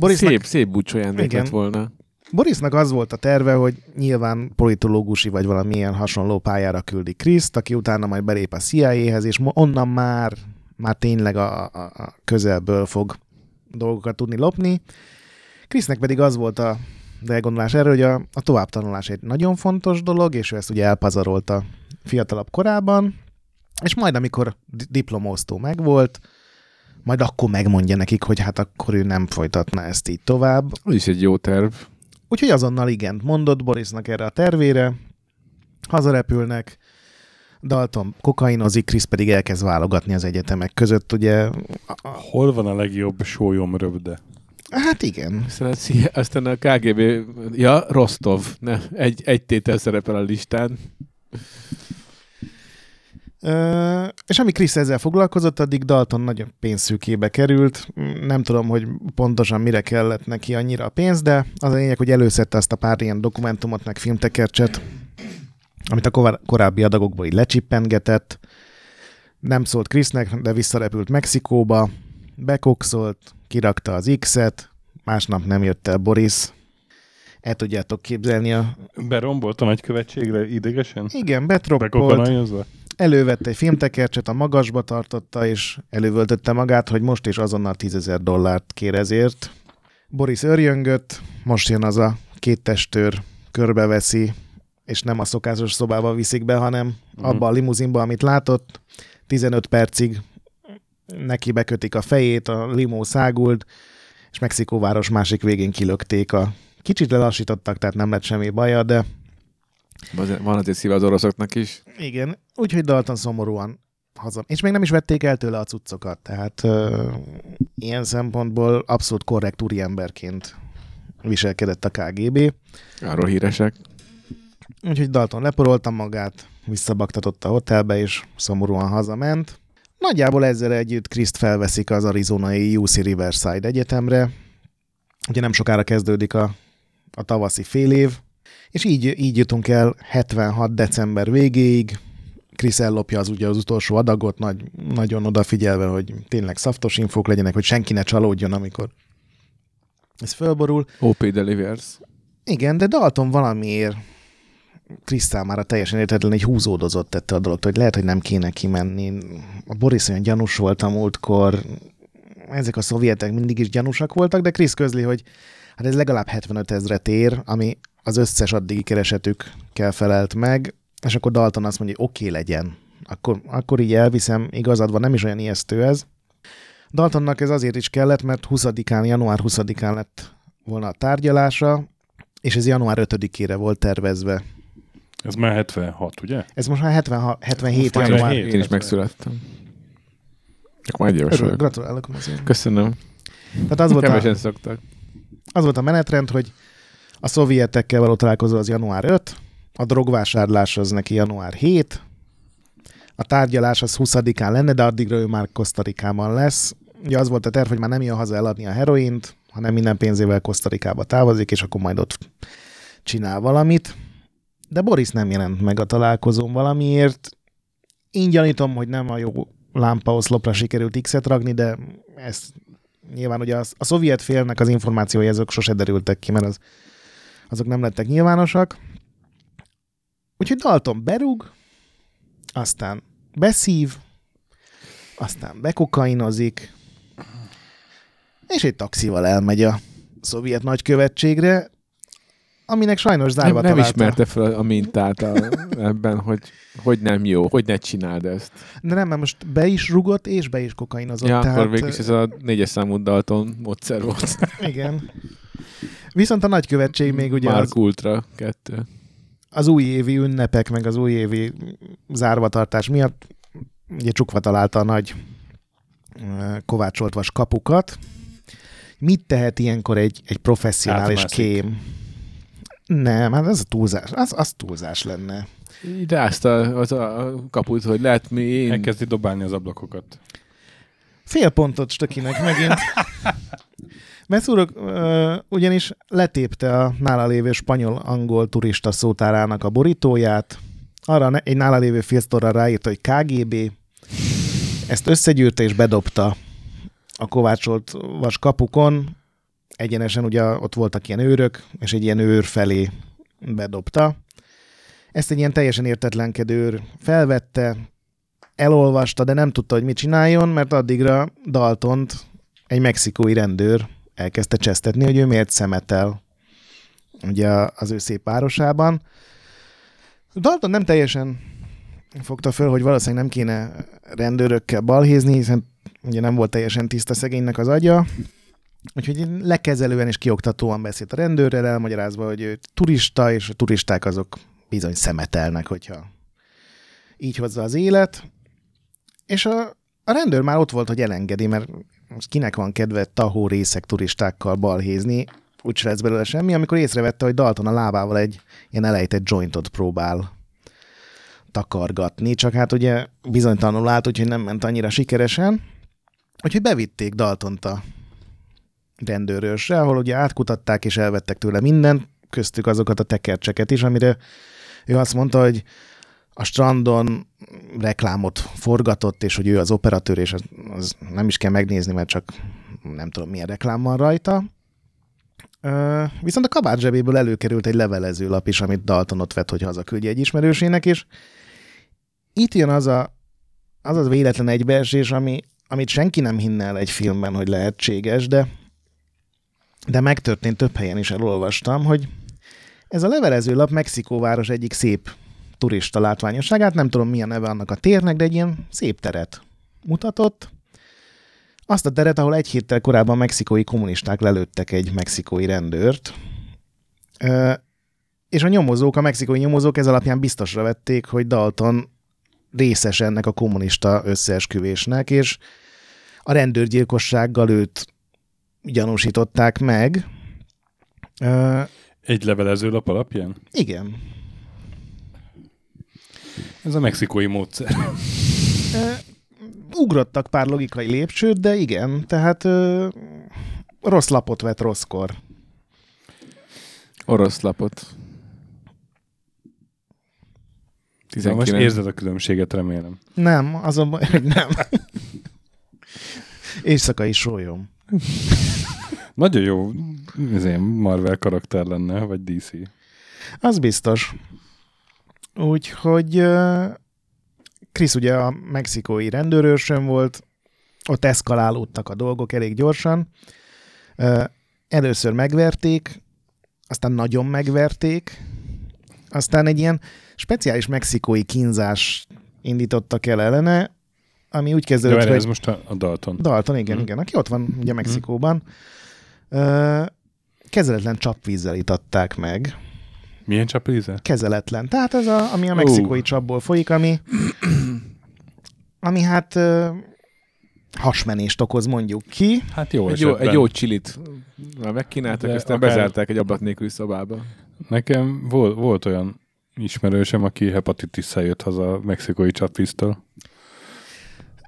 Borisnak Szép, szép búcsójándék Igen. lett volna. Borisnak az volt a terve, hogy nyilván politológusi vagy valamilyen hasonló pályára küldi Kriszt, aki utána majd belép a CIA-hez, és onnan már, már tényleg a, a, a közelből fog dolgokat tudni lopni. Krisznek pedig az volt a de elgondolás erről, hogy a, a továbbtanulás egy nagyon fontos dolog, és ő ezt ugye elpazarolta fiatalabb korában, és majd amikor di- diplomóztó megvolt, majd akkor megmondja nekik, hogy hát akkor ő nem folytatna ezt így tovább. Az is egy jó terv. Úgyhogy azonnal igent mondott Borisnak erre a tervére, hazarepülnek, Dalton kokainozik, Krisz pedig elkezd válogatni az egyetemek között, ugye, Hol van a legjobb sólyom röbde? Hát igen. Aztán aztán a KGB, ja, Rostov, ne, egy, egy tétel szerepel a listán. És ami Chris ezzel foglalkozott, addig Dalton nagyon pénzszűkébe került. Nem tudom, hogy pontosan mire kellett neki annyira a pénz, de az a lényeg, hogy előszette azt a pár ilyen dokumentumot, meg filmtekercset, amit a korábbi adagokból így lecsippengetett. Nem szólt Chrisnek, de visszarepült Mexikóba, bekokszolt, kirakta az X-et, másnap nem jött el Boris. El tudjátok képzelni a... Berombolt a nagykövetségre idegesen? Igen, betroppolt. Elővette egy filmtekercset, a magasba tartotta, és elővöltötte magát, hogy most is azonnal 10 dollárt kér ezért. Boris örjöngött, most jön az a két testőr, körbeveszi, és nem a szokásos szobába viszik be, hanem uh-huh. abba a limuzinba, amit látott, 15 percig neki bekötik a fejét, a limó száguld, és Mexikóváros másik végén kilökték a... Kicsit lelassítottak, tehát nem lett semmi baja, de... Van azért szíve az oroszoknak is. Igen, úgyhogy Dalton szomorúan haza. És még nem is vették el tőle a cuccokat, tehát uh, ilyen szempontból abszolút korrekt úriemberként viselkedett a KGB. Arról híresek. Úgyhogy Dalton leporolta magát, visszabaktatott a hotelbe, és szomorúan hazament. Nagyjából ezzel együtt Kriszt felveszik az arizonai UC Riverside Egyetemre. Ugye nem sokára kezdődik a, a tavaszi fél év, és így, így jutunk el 76. december végéig. Krisz ellopja az ugye az utolsó adagot, nagy, nagyon odafigyelve, hogy tényleg szaftos infók legyenek, hogy senki ne csalódjon, amikor ez fölborul. OP Delivers. Igen, de Dalton valamiért Krisz számára teljesen értetlen, egy húzódozott tette a dolgot, hogy lehet, hogy nem kéne kimenni. A Boris olyan gyanús volt a múltkor, ezek a szovjetek mindig is gyanúsak voltak, de Krisz közli, hogy hát ez legalább 75 ezret ér, ami az összes addigi keresetük kell felelt meg, és akkor Dalton azt mondja, hogy oké okay, legyen. Akkor, akkor így elviszem, igazad van, nem is olyan ijesztő ez. Daltonnak ez azért is kellett, mert 20-án, január 20-án lett volna a tárgyalása, és ez január 5-ére volt tervezve. Ez már 76, ugye? Ez most már 76, 77 most január. Én is megszülettem. Csak majd éves vagyok. Gratulálok azért. Köszönöm. Tehát az volt, Kevesen a, szoktak. az volt a menetrend, hogy a szovjetekkel való találkozó az január 5, a drogvásárlás az neki január 7, a tárgyalás az 20-án lenne, de addigra ő már Kosztarikában lesz. Ugye az volt a terv, hogy már nem jön haza eladni a heroint, hanem minden pénzével Kosztarikába távozik, és akkor majd ott csinál valamit de Boris nem jelent meg a találkozón valamiért. Én gyanítom, hogy nem a jó lámpaoszlopra sikerült X-et ragni, de ez nyilván ugye az, a szovjet félnek az információi azok sose derültek ki, mert az, azok nem lettek nyilvánosak. Úgyhogy Dalton berúg, aztán beszív, aztán bekokainozik, és egy taxival elmegy a szovjet nagykövetségre, aminek sajnos zárva Nem, nem ismerte fel a mintát a, ebben, hogy, hogy nem jó, hogy ne csináld ezt. De nem, mert most be is rugott, és be is kokainozott. Ja, tehát... akkor végülis ez a négyes számú Dalton módszer volt. Igen. Viszont a nagykövetség még ugye Mark az... Ultra 2. Az újévi ünnepek, meg az újévi zárvatartás miatt ugye csukva találta a nagy kovácsolt vas kapukat. Mit tehet ilyenkor egy, egy professzionális Átmászik. kém? Nem, hát ez a túlzás, az, az túlzás lenne. De azt a, az a kaput, hogy lehet mi én... Elkezdi dobálni az ablakokat. Fél pontot stökinek megint. Messzúrok uh, ugyanis letépte a nála lévő spanyol-angol turista szótárának a borítóját, arra egy nála lévő filztorra ráírta, hogy KGB, ezt összegyűrte és bedobta a kovácsolt vas kapukon, egyenesen ugye ott voltak ilyen őrök, és egy ilyen őr felé bedobta. Ezt egy ilyen teljesen értetlenkedő őr felvette, elolvasta, de nem tudta, hogy mit csináljon, mert addigra Daltont egy mexikói rendőr elkezdte csesztetni, hogy ő miért szemetel ugye az ő szép városában. Dalton nem teljesen fogta föl, hogy valószínűleg nem kéne rendőrökkel balhézni, hiszen ugye nem volt teljesen tiszta szegénynek az agya, Úgyhogy lekezelően és kioktatóan beszélt a rendőrrel, elmagyarázva, hogy ő turista, és a turisták azok bizony szemetelnek, hogyha így hozza az élet. És a, a rendőr már ott volt, hogy elengedi, mert most kinek van kedve tahó részek turistákkal balhézni, úgy se lesz belőle semmi, amikor észrevette, hogy Dalton a lábával egy ilyen elejtett jointot próbál takargatni, csak hát ugye bizonytalanul állt, úgyhogy nem ment annyira sikeresen. Úgyhogy bevitték Daltont a rendőrősre, ahol ugye átkutatták és elvettek tőle mindent, köztük azokat a tekercseket is, amire ő azt mondta, hogy a strandon reklámot forgatott, és hogy ő az operatőr, és az, az nem is kell megnézni, mert csak nem tudom milyen reklám van rajta. Viszont a kabát zsebéből előkerült egy levelező lap is, amit Dalton ott vett, hogy hazaküldje egy ismerősének, és itt jön az a, az, az véletlen egybeesés, ami, amit senki nem hinne el egy filmben, hogy lehetséges, de, de megtörtént több helyen is elolvastam, hogy ez a levelező lap Mexikóváros egyik szép turista látványosságát, nem tudom milyen neve annak a térnek, de egy ilyen szép teret mutatott. Azt a teret, ahol egy héttel korábban mexikói kommunisták lelőttek egy mexikói rendőrt, és a nyomozók, a mexikói nyomozók ez alapján biztosra vették, hogy Dalton részes ennek a kommunista összeesküvésnek, és a rendőrgyilkossággal őt gyanúsították meg. Egy levelező lap alapján? Igen. Ez a mexikói módszer. Ugrottak pár logikai lépcsőt, de igen, tehát ö, rossz lapot vett rosszkor. Orosz lapot. Na 19. most érzed a különbséget, remélem. Nem, azonban, hogy nem. Éjszakai sólyom. Nagyon jó ez ilyen Marvel karakter lenne, vagy DC. Az biztos. Úgyhogy Krisz ugye a mexikói rendőrőrsön volt, ott eszkalálódtak a dolgok elég gyorsan. Először megverték, aztán nagyon megverték, aztán egy ilyen speciális mexikói kínzás indítottak el ellene, ami úgy kezdődött, várj, hogy... ez most a, a Dalton. Dalton, igen, Mhm. igen, aki ott van ugye Mexikóban. Uh, kezeletlen csapvízzel itatták meg. Milyen csapíze? Kezeletlen. Tehát ez, a, ami a mexikói csapból folyik, ami, ami hát uh, hasmenést okoz, mondjuk ki. Hát jó Egy jó, egy jó csilit már megkínáltak, De aztán akár- bezárták egy ablak nélküli szobába. Nekem volt, volt olyan ismerősem, aki hepatitis jött haza a mexikói csapvíztől.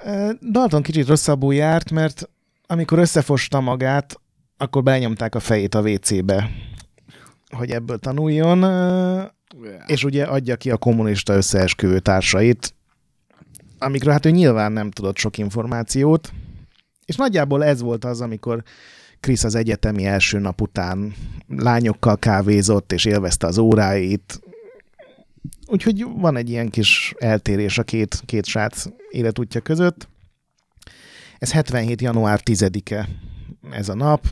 Uh, Dalton kicsit rosszabbul járt, mert amikor összefosta magát, akkor benyomták a fejét a WC-be, hogy ebből tanuljon, uh, és ugye adja ki a kommunista összeesküvő társait, amikről hát ő nyilván nem tudott sok információt, és nagyjából ez volt az, amikor Krisz az egyetemi első nap után lányokkal kávézott, és élvezte az óráit. Úgyhogy van egy ilyen kis eltérés a két, két srác életútja között. Ez 77. január 10-e ez a nap.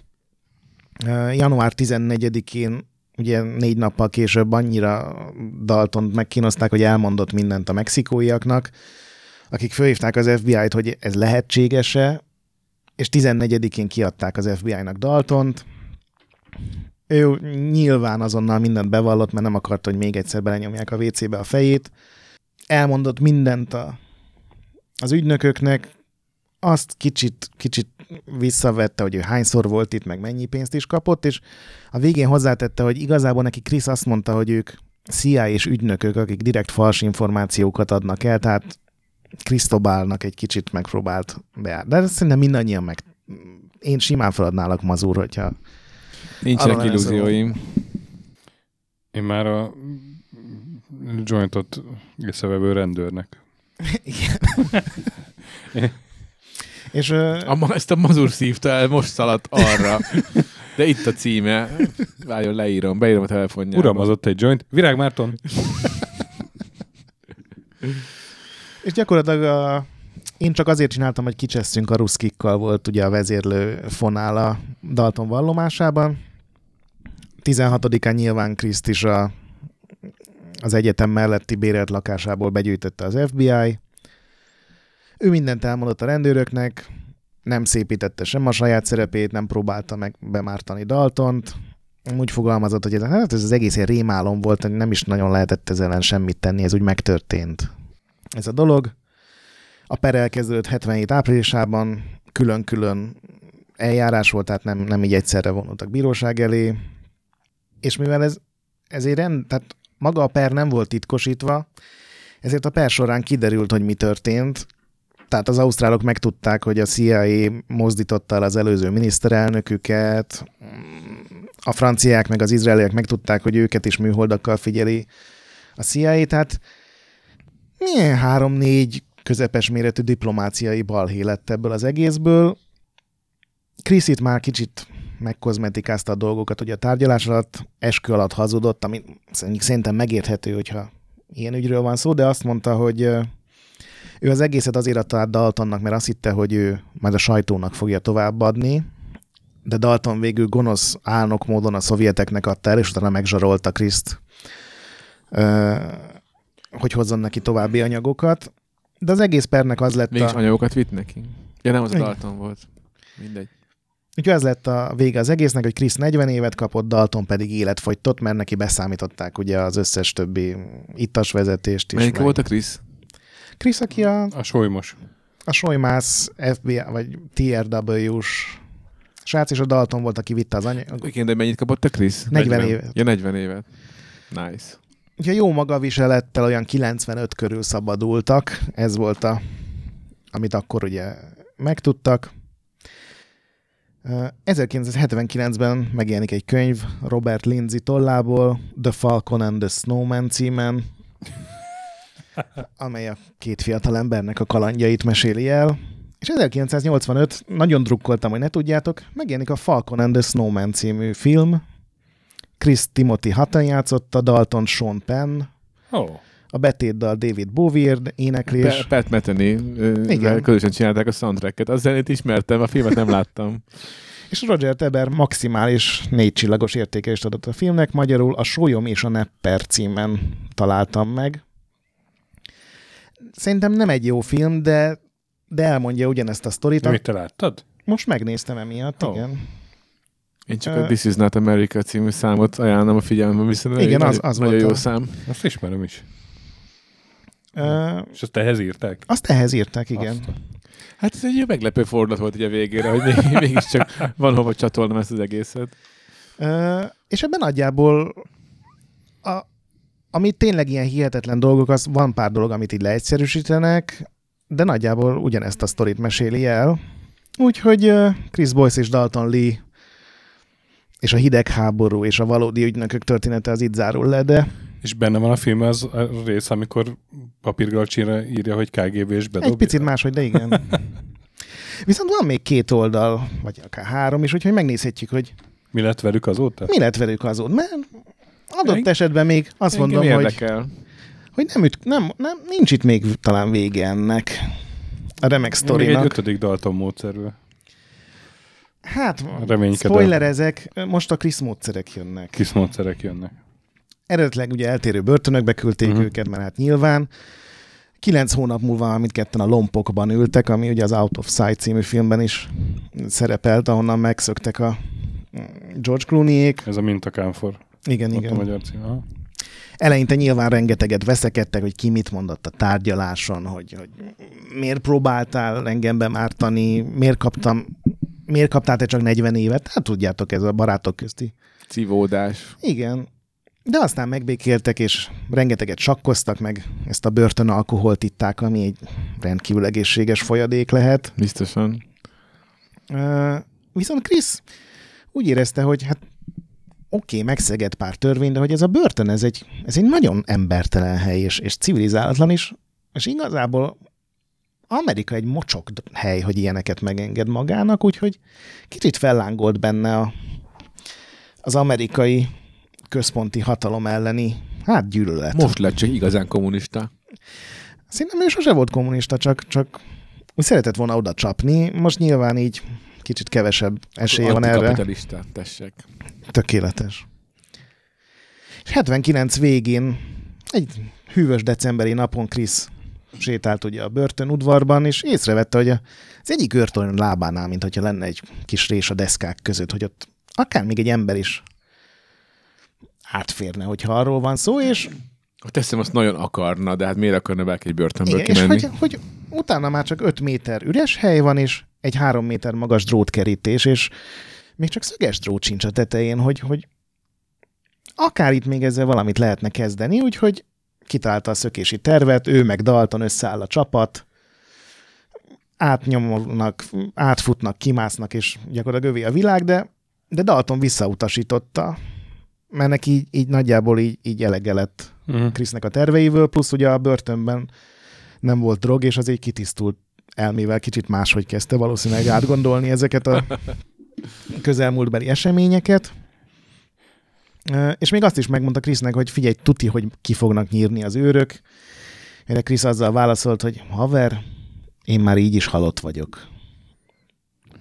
Január 14-én ugye négy nappal később annyira Dalton megkínozták, hogy elmondott mindent a mexikóiaknak, akik fölhívták az FBI-t, hogy ez lehetséges-e, és 14-én kiadták az FBI-nak Daltont. Ő nyilván azonnal mindent bevallott, mert nem akarta, hogy még egyszer belenyomják a WC-be a fejét. Elmondott mindent a, az ügynököknek, azt kicsit, kicsit visszavette, hogy ő hányszor volt itt, meg mennyi pénzt is kapott, és a végén hozzátette, hogy igazából neki Krisz azt mondta, hogy ők CIA és ügynökök, akik direkt fals információkat adnak el, tehát Krisztobálnak egy kicsit megpróbált beáll. De szerintem mindannyian meg... Én simán feladnálak mazur, hogyha... Nincsenek illúzióim. Én már a jointot észrevevő rendőrnek. Igen. És A, ezt a mazur szívta el, most szaladt arra. De itt a címe. Várjon, leírom, beírom a telefonjába. Uram, az ott egy joint. Virág Márton! És gyakorlatilag a, én csak azért csináltam, hogy kicsesszünk a ruszkikkal volt ugye a vezérlő fonál a Dalton vallomásában. 16-án nyilván Kriszt is a, az egyetem melletti bérelt lakásából begyűjtötte az FBI. Ő mindent elmondott a rendőröknek, nem szépítette sem a saját szerepét, nem próbálta meg bemártani Daltont. Úgy fogalmazott, hogy ez, hát ez az egész egy rémálom volt, hogy nem is nagyon lehetett ezzel ellen semmit tenni, ez úgy megtörtént ez a dolog. A per elkezdődött 77 áprilisában, külön-külön eljárás volt, tehát nem, nem így egyszerre vonultak bíróság elé, és mivel ez, ez egy rend, tehát maga a per nem volt titkosítva, Ezért a per során kiderült, hogy mi történt. Tehát az ausztrálok megtudták, hogy a CIA mozdította el az előző miniszterelnöküket, a franciák meg az izraeliek megtudták, hogy őket is műholdakkal figyeli a CIA, tehát milyen három-négy közepes méretű diplomáciai balhé lett ebből az egészből. Chris itt már kicsit megkozmetikázta a dolgokat, hogy a tárgyalás alatt, eskü alatt hazudott, ami szerintem megérthető, hogyha ilyen ügyről van szó, de azt mondta, hogy ő az egészet azért adta át Daltonnak, mert azt hitte, hogy ő majd a sajtónak fogja továbbadni, de Dalton végül gonosz álnok módon a szovjeteknek adta el, és utána megzsarolta Kriszt, hogy hozzon neki további anyagokat. De az egész pernek az lett Mégis a... anyagokat vitt neki. Ja, nem, az a. Dalton volt. Mindegy. Úgyhogy ez lett a vége az egésznek, hogy Krisz 40 évet kapott, Dalton pedig életfogytott, mert neki beszámították ugye az összes többi ittasvezetést is. Melyik meg- volt a Krisz? Krisz, aki a, A solymos. a Solymász FBI, vagy TRW-s srác, és a Dalton volt, aki vitte az anyagot. Igen, de mennyit kapott a Krisz? 40 évet. Ja, 40 évet. Nice. Úgyhogy jó magaviselettel olyan 95 körül szabadultak, ez volt a, amit akkor ugye megtudtak. Ö, 1979-ben megjelenik egy könyv Robert Lindsay tollából, The Falcon and the Snowman címen, amely a két fiatal embernek a kalandjait meséli el. És 1985, nagyon drukkoltam, hogy ne tudjátok, megjelenik a Falcon and the Snowman című film. Chris Timothy Hutton játszotta, Dalton Sean Penn, oh. a betétdal David Bowie éneklés. Pe- Pat Metheny közösen csinálták a soundtracket. A zenét ismertem, a filmet nem láttam. És Roger Teber maximális négy csillagos értékelést adott a filmnek, magyarul a Sólyom és a Nepper címen találtam meg. Szerintem nem egy jó film, de, de elmondja ugyanezt a sztorit. Mit te láttad? Most megnéztem emiatt, oh. igen. Én csak a This is not America című számot ajánlom a figyelmembe, viszont Igen, az- az nagyon jó a- szám. Azt ismerem is. Ö, És azt ehhez írták? azt ehhez írták, igen. Azt Hát ez egy jó meglepő fordulat volt ugye a végére, hogy még, mégiscsak van hova csatolnom ezt az egészet. Ö, és ebben nagyjából ami tényleg ilyen hihetetlen dolgok, az van pár dolog, amit így leegyszerűsítenek, de nagyjából ugyanezt a sztorit meséli el. Úgyhogy Chris Boyce és Dalton Lee és a hidegháború és a valódi ügynökök története az itt zárul le, de És benne van a film az a rész, amikor papírgalcsira írja, hogy KGB és bedobja. egy picit máshogy, de igen. Viszont van még két oldal, vagy akár három is, úgyhogy megnézhetjük, hogy Mi lett velük azóta? mi lett velük azon. Mert adott esetben még azt Engem mondom, hogy érdekel. hogy nem, üt, nem, nem, nincs itt még talán vége ennek a remek Még egy sztorinak. ötödik Dalton módszerből. Hát, Reménykedem. spoilerezek, most a Chris módszerek jönnek. Kis módszerek jönnek. Eredetileg ugye eltérő börtönökbe küldték uh-huh. őket, mert hát nyilván. Kilenc hónap múlva már mindketten a lompokban ültek, ami ugye az Out of Sight című filmben is szerepelt, ahonnan megszöktek a George Clooney-ék. Ez a mintakánfor. Igen, Ott a igen. magyar cím. Aha. Eleinte nyilván rengeteget veszekedtek, hogy ki mit mondott a tárgyaláson, hogy, hogy miért próbáltál engem bemártani, miért kaptam, miért kaptál te csak 40 évet? Hát tudjátok, ez a barátok közti. Civódás. Igen. De aztán megbékéltek, és rengeteget sakkoztak meg, ezt a börtön alkoholt itták, ami egy rendkívül egészséges folyadék lehet. Biztosan. Ö, Viszont Krisz úgy érezte, hogy hát oké, okay, megszegett pár törvény, de hogy ez a börtön, ez egy, ez egy nagyon embertelen hely, és, és civilizálatlan is, és igazából Amerika egy mocsok hely, hogy ilyeneket megenged magának, úgyhogy kicsit fellángolt benne a, az amerikai központi hatalom elleni, hát gyűlölet. Most lett csak igazán kommunista. Szerintem ő sose volt kommunista, csak, csak szeretett volna oda csapni. Most nyilván így kicsit kevesebb esélye van erre. Antikapitalista, tessék. Tökéletes. És 79 végén, egy hűvös decemberi napon Krisz sétált ugye a börtön udvarban, és észrevette, hogy a- az egyik őrtorony lábánál, mint hogyha lenne egy kis rés a deszkák között, hogy ott akár még egy ember is átférne, hogyha arról van szó, és, Teszem, azt nagyon akarna, de hát miért akarna bárki egy börtönből igen, és kimenni? hogy, hogy utána már csak 5 méter üres hely van, és egy 3 méter magas drótkerítés, és még csak szöges drót sincs a tetején, hogy, hogy akár itt még ezzel valamit lehetne kezdeni, úgyhogy kitalálta a szökési tervet, ő meg Dalton összeáll a csapat, átnyomnak, átfutnak, kimásznak, és gyakorlatilag övé a világ, de, de Dalton visszautasította, mert neki így, így nagyjából így, így elege lett Uh-huh. Krisznek a terveiből, plusz ugye a börtönben nem volt drog, és az egy kitisztult elmével kicsit máshogy kezdte valószínűleg átgondolni ezeket a közelmúltbeli eseményeket. És még azt is megmondta Krisznek, hogy figyelj, tuti, hogy ki fognak nyírni az őrök. Erre Krisz azzal válaszolt, hogy haver, én már így is halott vagyok.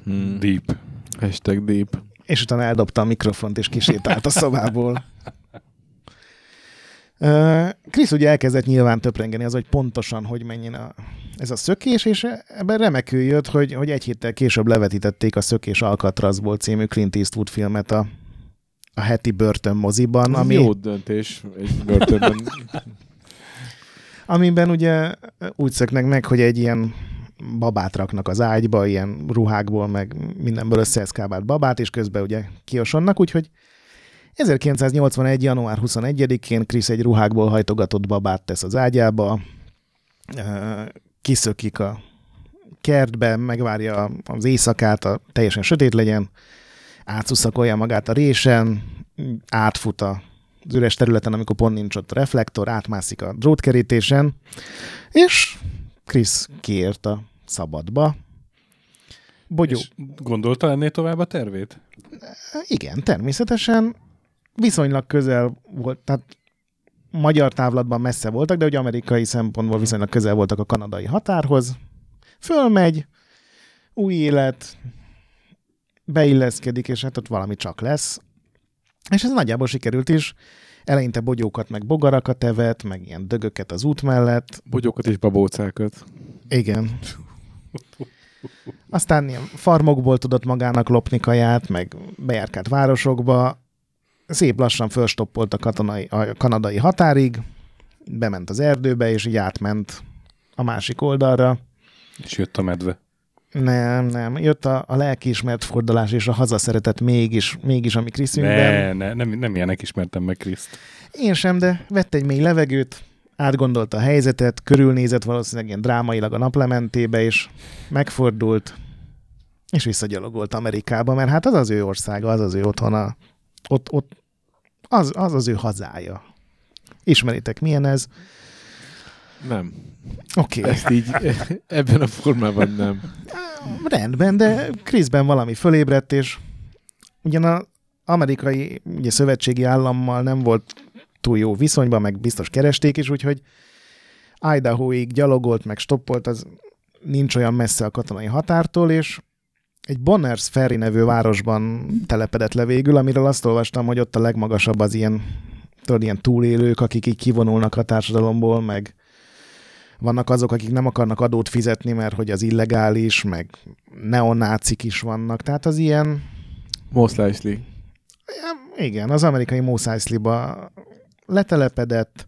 Hmm. Deep. Hashtag deep. És utána eldobta a mikrofont, és kisétált a szobából. Krisz ugye elkezdett nyilván töprengeni az, hogy pontosan hogy menjen a, ez a szökés, és ebben remekül jött, hogy, hogy egy héttel később levetítették a Szökés Alcatrazból című Clint Eastwood filmet a, a heti börtön moziban, Ez ami, jó döntés egy börtönben. amiben ugye úgy szöknek meg, hogy egy ilyen babát raknak az ágyba, ilyen ruhákból, meg mindenből összeeszkábált babát, és közben ugye kiosonnak, úgyhogy 1981. január 21-én Krisz egy ruhákból hajtogatott babát tesz az ágyába, kiszökik a kertbe, megvárja az éjszakát, a teljesen sötét legyen, átszuszakolja magát a résen, átfut a az üres területen, amikor pont nincs ott reflektor, átmászik a drótkerítésen, és Krisz kiért a szabadba. Bogyó. És gondolta ennél tovább a tervét? Igen, természetesen viszonylag közel volt, tehát magyar távlatban messze voltak, de ugye amerikai szempontból viszonylag közel voltak a kanadai határhoz. Fölmegy, új élet, beilleszkedik, és hát ott valami csak lesz. És ez nagyjából sikerült is. Eleinte bogyókat, meg bogarakat evett, meg ilyen dögöket az út mellett. Bogyókat és babócákat. Igen. Aztán ilyen farmokból tudott magának lopni kaját, meg bejárkált városokba. Szép lassan fölstoppolt a, katonai, a kanadai határig, bement az erdőbe, és így átment a másik oldalra. És jött a medve. Nem, nem. Jött a, a lelkiismert fordulás és a hazaszeretet mégis, mégis ami Kriszünkben. Ne, ne, nem, nem ilyenek ismertem meg Kriszt. Én sem, de vett egy mély levegőt, átgondolta a helyzetet, körülnézett valószínűleg ilyen drámailag a naplementébe, és megfordult, és visszagyalogolt Amerikába, mert hát az az ő országa, az az ő otthona, ott, ott az, az az ő hazája. Ismeritek, milyen ez? Nem. Oké, okay. Ezt így ebben a formában nem. rendben, de Kriszben valami fölébredt, és ugyan az amerikai ugye, szövetségi állammal nem volt túl jó viszonyban, meg biztos keresték is, úgyhogy Idahoig gyalogolt, meg stoppolt, az nincs olyan messze a katonai határtól, és egy Bonners Ferry nevű városban telepedett le végül, amiről azt olvastam, hogy ott a legmagasabb az ilyen, tudod, ilyen túlélők, akik így kivonulnak a társadalomból, meg vannak azok, akik nem akarnak adót fizetni, mert hogy az illegális, meg neonácik is vannak. Tehát az ilyen, Most Eisley. igen, az amerikai Mos Eisley-ba letelepedett,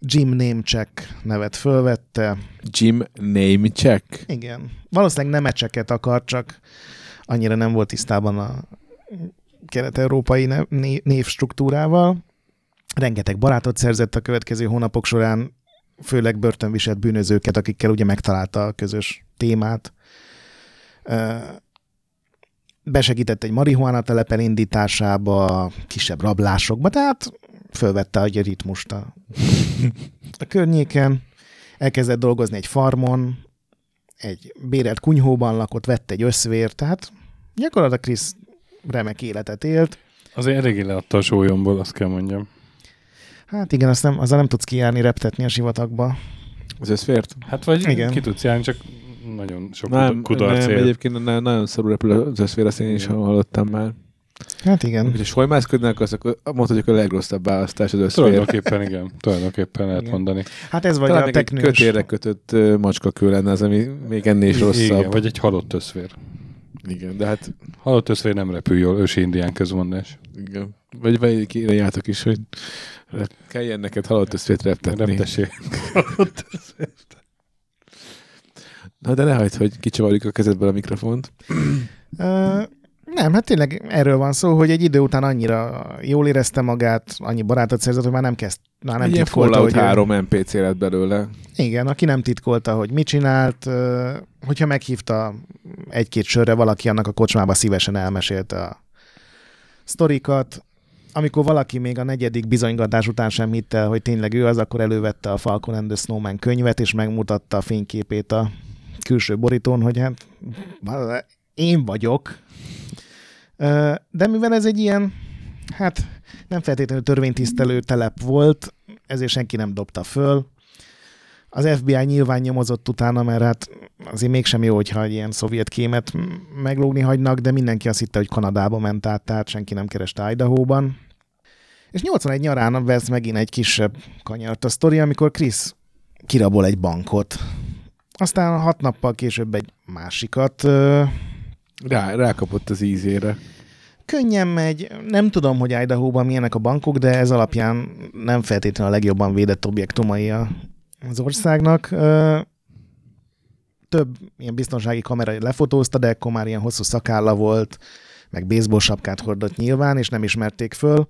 Jim Némcsek nevet fölvette, Jim Name Check. Igen. Valószínűleg nemecseket akar, csak annyira nem volt tisztában a kelet-európai névstruktúrával. Rengeteg barátot szerzett a következő hónapok során, főleg börtönviselt bűnözőket, akikkel ugye megtalálta a közös témát. Besegített egy marihuana telep elindításába, kisebb rablásokba, tehát fölvette a ritmust a, a környéken elkezdett dolgozni egy farmon, egy bérelt kunyhóban lakott, vett egy összvér, tehát gyakorlatilag Krisz remek életet élt. Azért eléggé leadta a sólyomból, azt kell mondjam. Hát igen, azt nem, azzal nem tudsz kijárni, reptetni a sivatagba. Az összfért? Hát vagy Igen. Igen. ki tudsz járni, csak nagyon sok Nem, kudarc nem él. egyébként na- nagyon szarul repül az összfér, azt én is hallottam már. Hát igen. Hogyha solymászkodnák, az akkor mondhatjuk a legrosszabb választás az összfér. Tulajdonképpen igen, tulajdonképpen lehet Igen. mondani. Hát ez vagy Talán a egy teknős. kötélre kötött macskakő lenne az, ami még ennél is rosszabb. Igen, vagy egy halott összvér. Igen, de hát Halott összvér nem repül jól, ősi indián közmondás. igen. Vagy vagy kéne játok is, hogy kelljen neked halott összfért reptetni. Reptesé. Na de ne hagyd, hogy kicsavarjuk a kezedből a mikrofont. Nem, hát tényleg erről van szó, hogy egy idő után annyira jól érezte magát, annyi barátot szerzett, hogy már nem kezd, már nem ilyen titkolta, Fallout hogy... 3 NPC lett belőle. Igen, aki nem titkolta, hogy mit csinált, hogyha meghívta egy-két sörre valaki, annak a kocsmába szívesen elmesélte a sztorikat. Amikor valaki még a negyedik bizonygatás után sem hitte, hogy tényleg ő az, akkor elővette a Falcon and the Snowman könyvet, és megmutatta a fényképét a külső borítón, hogy hát én vagyok. De mivel ez egy ilyen, hát nem feltétlenül törvénytisztelő telep volt, ezért senki nem dobta föl. Az FBI nyilván nyomozott utána, mert hát azért mégsem jó, hogyha egy ilyen szovjet kémet meglógni hagynak, de mindenki azt hitte, hogy Kanadába ment át, tehát senki nem kereste Idaho-ban. És 81 nyarán vesz megint egy kisebb kanyart a sztori, amikor Chris kirabol egy bankot. Aztán hat nappal később egy másikat. Rá, rákapott az ízére. könnyen megy. Nem tudom, hogy Idaho-ban milyenek a bankok, de ez alapján nem feltétlenül a legjobban védett objektumai a- az országnak. Több ilyen biztonsági kamera lefotózta, de akkor már ilyen hosszú szakálla volt, meg baseball sapkát hordott nyilván, és nem ismerték föl.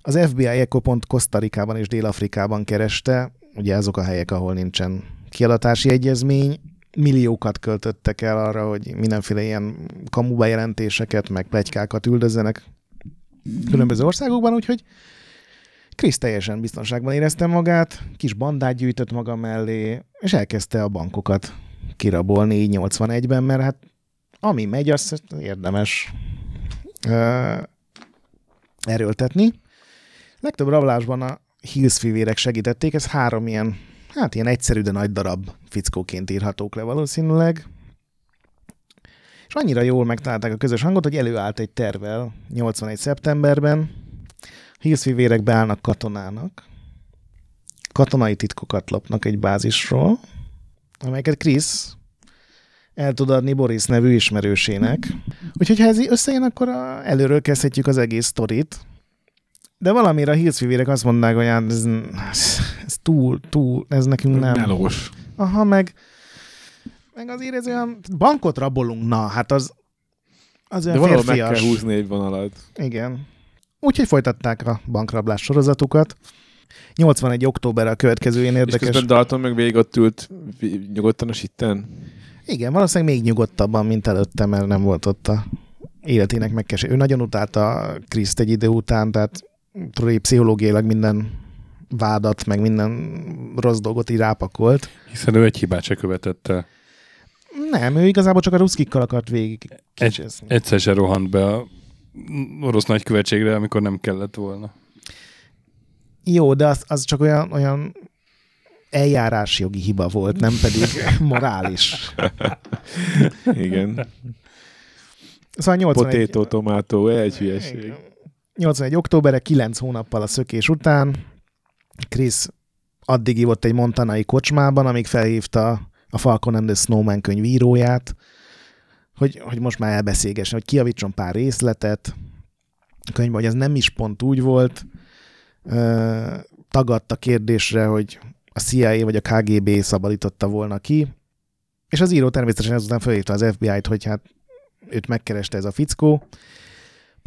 Az FBI ekkor pont Kosztarikában és Dél-Afrikában kereste, ugye azok a helyek, ahol nincsen kiadatási egyezmény, milliókat költöttek el arra, hogy mindenféle ilyen kamu bejelentéseket, meg plegykákat üldözzenek különböző országokban, úgyhogy Krisz teljesen biztonságban érezte magát, kis bandát gyűjtött maga mellé, és elkezdte a bankokat kirabolni így 81-ben, mert hát ami megy, azt érdemes ö, erőltetni. Legtöbb rablásban a Hills fivérek segítették, ez három ilyen, hát ilyen egyszerű, de nagy darab fickóként írhatók le valószínűleg. És annyira jól megtalálták a közös hangot, hogy előállt egy tervel 81. szeptemberben. Hills fivérek beállnak katonának. Katonai titkokat lopnak egy bázisról, amelyeket Chris el tud adni Boris nevű ismerősének. Úgyhogy ha ez összejön, akkor a, előről kezdhetjük az egész sztorit. De valamire a Hills fivérek azt mondták, hogy hát ez, ez túl, túl, ez nekünk nem. Melós. Aha, meg, meg azért ez olyan, bankot rabolunk, na, hát az, az De olyan valahol meg kell húzni egy vonalat. Igen. Úgyhogy folytatták a bankrablás sorozatukat. 81. októberre a következő ilyen És érdekes. közben Dalton meg végig ott ült nyugodtan a sitten. Igen, valószínűleg még nyugodtabban, mint előtte, mert nem volt ott a életének megkeső. Ő nagyon utálta Kriszt egy idő után, tehát tudod, így pszichológiailag minden vádat, meg minden rossz dolgot így rápakolt. Hiszen ő egy hibát se követett el. Nem, ő igazából csak a ruszkikkal akart végig kicsizni. Egyszer se rohant be a orosz nagykövetségre, amikor nem kellett volna. Jó, de az, az csak olyan, olyan eljárásjogi hiba volt, nem pedig morális. Igen. Szóval 81, Potato, tomátó, egy hülyeség. 81. októberre, 9 hónappal a szökés után Chris addig ívott egy montanai kocsmában, amíg felhívta a Falcon and the Snowman könyv íróját, hogy, hogy most már elbeszélgessen, hogy kiavítson pár részletet. A könyvben, hogy ez nem is pont úgy volt, ö, tagadta kérdésre, hogy a CIA vagy a KGB szabadította volna ki, és az író természetesen ezután felhívta az FBI-t, hogy hát őt megkereste ez a fickó,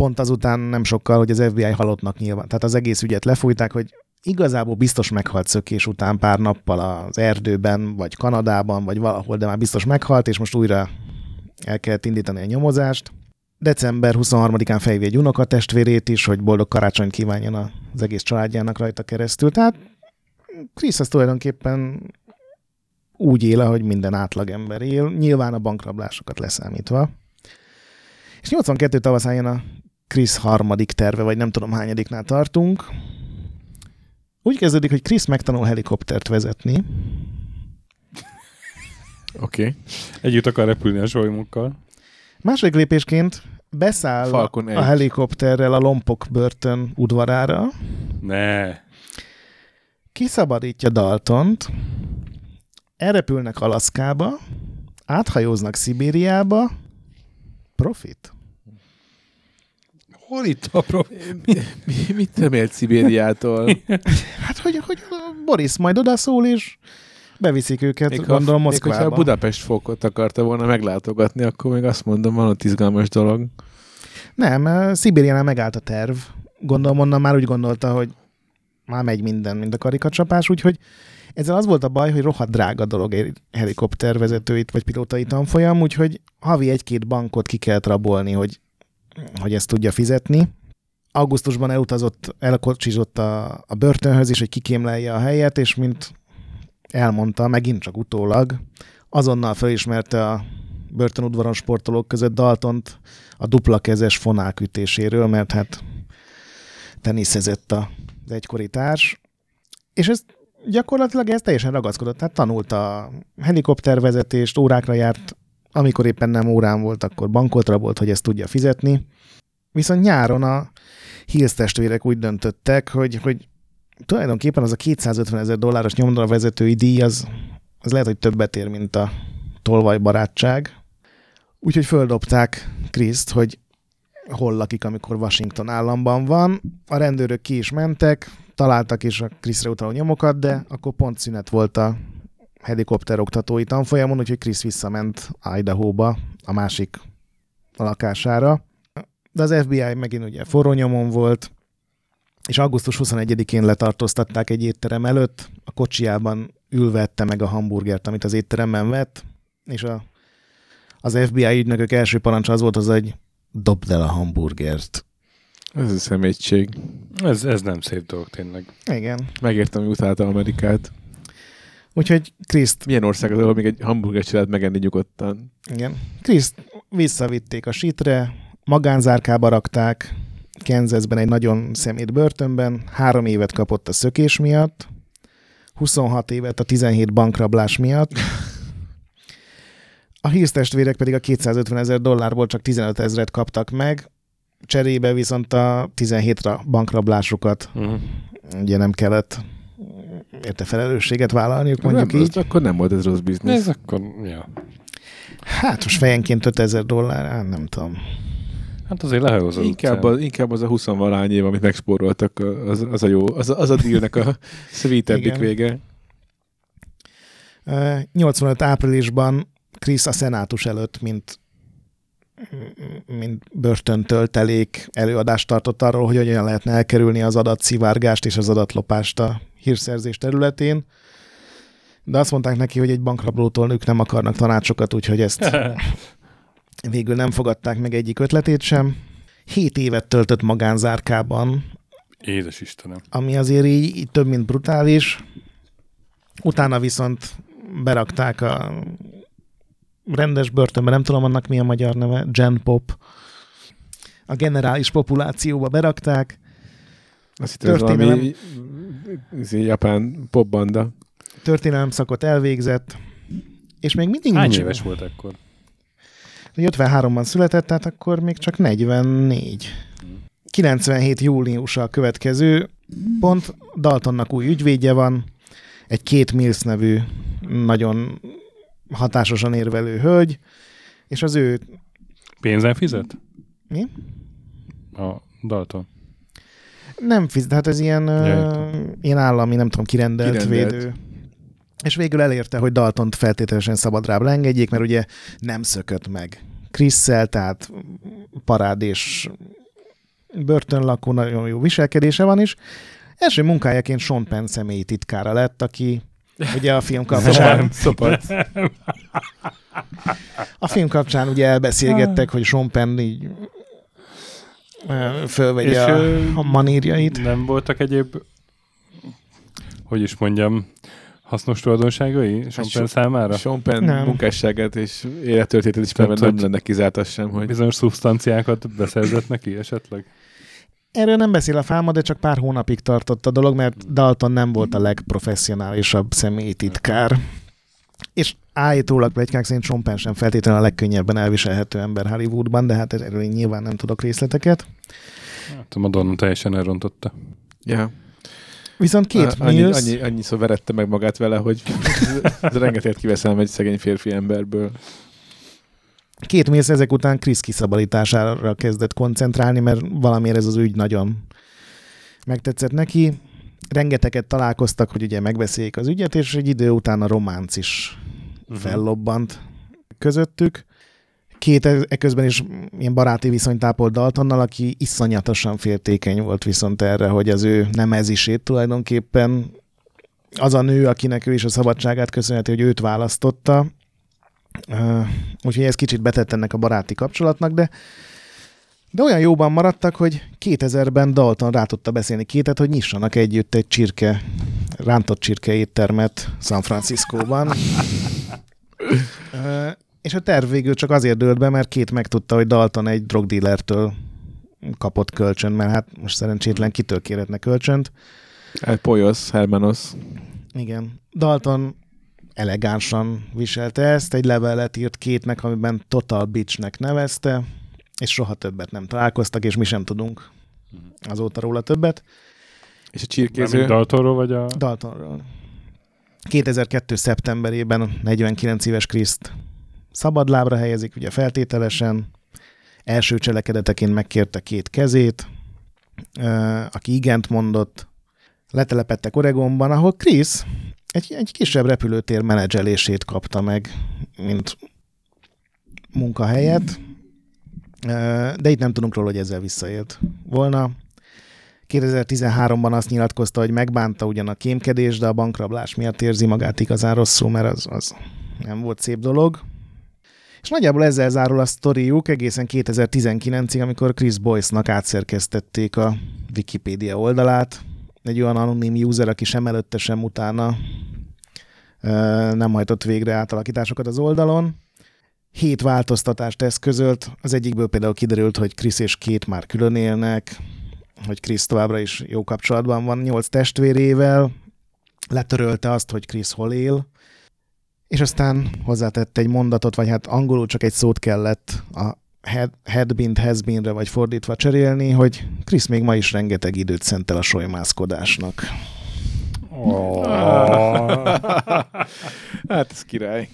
pont azután nem sokkal, hogy az FBI halottnak nyilván. Tehát az egész ügyet lefújták, hogy igazából biztos meghalt szökés után pár nappal az erdőben, vagy Kanadában, vagy valahol, de már biztos meghalt, és most újra el kellett indítani a nyomozást. December 23-án fejvi egy unokatestvérét is, hogy boldog karácsonyt kívánjon az egész családjának rajta keresztül. Tehát Krisz az tulajdonképpen úgy él, ahogy minden átlagember él, nyilván a bankrablásokat leszámítva. És 82 tavaszán jön a Chris harmadik terve, vagy nem tudom hányadiknál tartunk. Úgy kezdődik, hogy Chris megtanul helikoptert vezetni. Oké. Okay. Együtt akar repülni a solymokkal. Második lépésként beszáll Falcon a egy. helikopterrel a Lompok börtön udvarára, Ne. kiszabadítja Daltont, elrepülnek Alaszkába, áthajóznak Szibériába, profit. Hol itt a pro... Mi, mit remélt Szibériától? Hát, hogy, hogy Boris majd odaszól, és beviszik őket, Még még gondolom, még hogyha Moszkvába. Budapest fokot akarta volna meglátogatni, akkor még azt mondom, van ott izgalmas dolog. Nem, eh, Szibériánál megállt a terv. Gondolom onnan már úgy gondolta, hogy már megy minden, mint a karikacsapás, úgyhogy ezzel az volt a baj, hogy rohadt drága dolog egy helikoptervezetőit vagy pilótai tanfolyam, úgyhogy havi egy-két bankot ki kellett rabolni, hogy, hogy ezt tudja fizetni. Augusztusban elutazott, elkocsizott a, a börtönhöz is, hogy kikémlelje a helyet, és mint elmondta, megint csak utólag, azonnal felismerte a börtönudvaron sportolók között Daltont a dupla kezes fonák ütéséről, mert hát teniszezett az egykori társ, és ez gyakorlatilag ez teljesen ragaszkodott. Tehát tanulta a helikoptervezetést, órákra járt, amikor éppen nem órán volt, akkor bankot rabolt, hogy ezt tudja fizetni. Viszont nyáron a Hills testvérek úgy döntöttek, hogy, hogy tulajdonképpen az a 250 ezer dolláros nyomdalvezetői díj, az, az lehet, hogy többet ér, mint a tolvajbarátság. Úgyhogy földobták Kriszt, hogy hol lakik, amikor Washington államban van. A rendőrök ki is mentek, találtak is a Kriszre utaló nyomokat, de akkor pont szünet volt a helikopter oktatói tanfolyamon, úgyhogy Krisz visszament Idaho-ba, a másik lakására. De az FBI megint ugye forró nyomon volt, és augusztus 21-én letartóztatták egy étterem előtt, a kocsiában ülvette meg a hamburgert, amit az étteremben vett, és a, az FBI ügynökök első parancs az volt az, hogy dobd el a hamburgert. Ez a szemétség. Ez, ez nem szép dolog tényleg. Igen. Megértem, hogy utálta Amerikát. Úgyhogy Kriszt, Milyen ország az, ahol még egy hamburger lehet megenni nyugodtan? igen, Kriszt visszavitték a sitre, magánzárkába rakták, Kansasben egy nagyon szemét börtönben, három évet kapott a szökés miatt, 26 évet a 17 bankrablás miatt, a Hills testvérek pedig a 250 ezer dollárból csak 15 ezeret kaptak meg, cserébe viszont a 17 bankrablásukat Uh-huh. ugye nem kellett érte felelősséget vállalniuk, mondjuk nem, így. az- Akkor nem volt ez rossz biznisz. Ez akkor, ja. Hát most fejenként 5000 dollár, hát nem tudom. Hát azért lehajóz az Inkább, az, inkább az a 20 valány év, amit megspóroltak, az, az a jó, az, a- az a dealnek a sweetebbik Igen. vége. Ö, 85 áprilisban Krisz a szenátus előtt, mint mint börtöntöltelék előadást tartott arról, hogy hogyan lehetne elkerülni az adatszivárgást és az adatlopást a hírszerzés területén. De azt mondták neki, hogy egy bankrablótól ők nem akarnak tanácsokat, úgyhogy ezt végül nem fogadták meg egyik ötletét sem. Hét évet töltött magánzárkában, Édes Istenem. ami azért így, így több, mint brutális. Utána viszont berakták a rendes börtönbe, nem tudom annak mi a magyar neve, Gen Pop. A generális populációba berakták. Azt hittem, Történelem. valami japán popbanda. Történelem szakot elvégzett, és még mindig Hány nincs- éves volt ekkor? 53-ban született, tehát akkor még csak 44. 97 júliusa a következő, pont Daltonnak új ügyvédje van, egy két Mills nevű nagyon hatásosan érvelő hölgy, és az ő Pénzen fizet? Mi? A Dalton. Nem fizet, hát ez ilyen, Ja, ja, értem. ilyen állami, nem tudom, kirendelt, Kirendelt. védő. És végül elérte, hogy Daltont feltételesen szabadrábra engedjék, mert ugye nem szökött meg Krisszel, tehát parád és börtönlakó, nagyon jó viselkedése van is. Első munkájaként Sean Penn személyi titkára lett, aki ugye a film kapcsán, Szopat. a film kapcsán ugye elbeszélgettek, hogy Sean Penn így fölvegye És, a, a manírjait. Nem voltak egyéb, hogy is mondjam, hasznos tulajdonságai Sean so- Penn számára? Nem. munkásságát és élettörténetet ismerve Tehát, nem hogy- lenne kizárt az sem, hogy Bizonyos szubstanciákat beszerzett neki esetleg? Erről nem beszél a fáma, de csak pár hónapig tartott a dolog, mert Dalton nem volt a legprofessionálisabb személyi titkár. És állítólag plegykák szerint Sean Penn sem feltétlenül a legkönnyebben elviselhető ember Hollywoodban, de hát erről én nyilván nem tudok részleteket. Hát a Madonna teljesen elrontotta. ja. Viszont két Á, annyi, Mills, annyi, annyiszor verette meg magát vele, hogy ez rengeteget kiveszem egy szegény férfi emberből. két Mills ezek után Chris kiszabadítására kezdett koncentrálni, mert valamiért ez az ügy nagyon megtetszett neki. Rengeteget találkoztak, hogy ugye megbeszéljék az ügyet, és egy idő után a románc is Mhm. fellobbant közöttük. két e- eközben is ilyen baráti viszonyt ápolt Daltonnal, aki iszonyatosan féltékeny volt viszont erre, hogy az ő nemezisét tulajdonképpen az a nő, akinek ő is a szabadságát köszönheti, hogy őt választotta. Úgyhogy ez kicsit betett ennek a baráti kapcsolatnak, de de olyan jóban maradtak, hogy 2000-ben Dalton rá tudta beszélni kétet, hogy nyissanak együtt egy csirke, rántott csirke éttermet San Franciscóban. és a terv végül csak azért dőlt be, mert két megtudta, hogy Dalton egy drogdílertől kapott kölcsön, mert hát most szerencsétlen kitől kérhetne kölcsönt. Hát Poyos, Hermanos. Igen. Dalton elegánsan viselte ezt, egy levelet írt kétnek, amiben Total Bitchnek nevezte, és soha többet nem találkoztak, és mi sem tudunk azóta róla többet. És a csirkéző? Daltonról vagy a... Daltonról. 2002. szeptemberében 49 éves Kriszt szabadlábra helyezik, ugye feltételesen. Első cselekedeteként megkérte két kezét, aki igent mondott. Letelepettek Oregonban, ahol Chris egy, egy kisebb repülőtér menedzselését kapta meg, mint munkahelyet, de itt nem tudunk róla, hogy ezzel visszaélt volna. 2013-ban azt nyilatkozta, hogy megbánta ugyan a kémkedés, de a bankrablás miatt érzi magát igazán rosszul, mert az, az nem volt szép dolog. És nagyjából ezzel zárul a sztoriuk egészen 2019-ig, amikor Chris Boyce-nak átszerkesztették a Wikipédia oldalát. Egy olyan anonim user, aki sem előtte, sem utána nem hajtott végre átalakításokat az oldalon. Hét változtatást eszközölt, az egyikből például kiderült, hogy Chris és két már külön élnek, hogy Chris továbbra is jó kapcsolatban van nyolc testvérével, letörölte azt, hogy Chris hol él, és aztán hozzátette egy mondatot, vagy hát angolul csak egy szót kellett a head, had been, has been-re, vagy fordítva cserélni, hogy Chris még ma is rengeteg időt szentel a solymászkodásnak. Oh, hát ez király.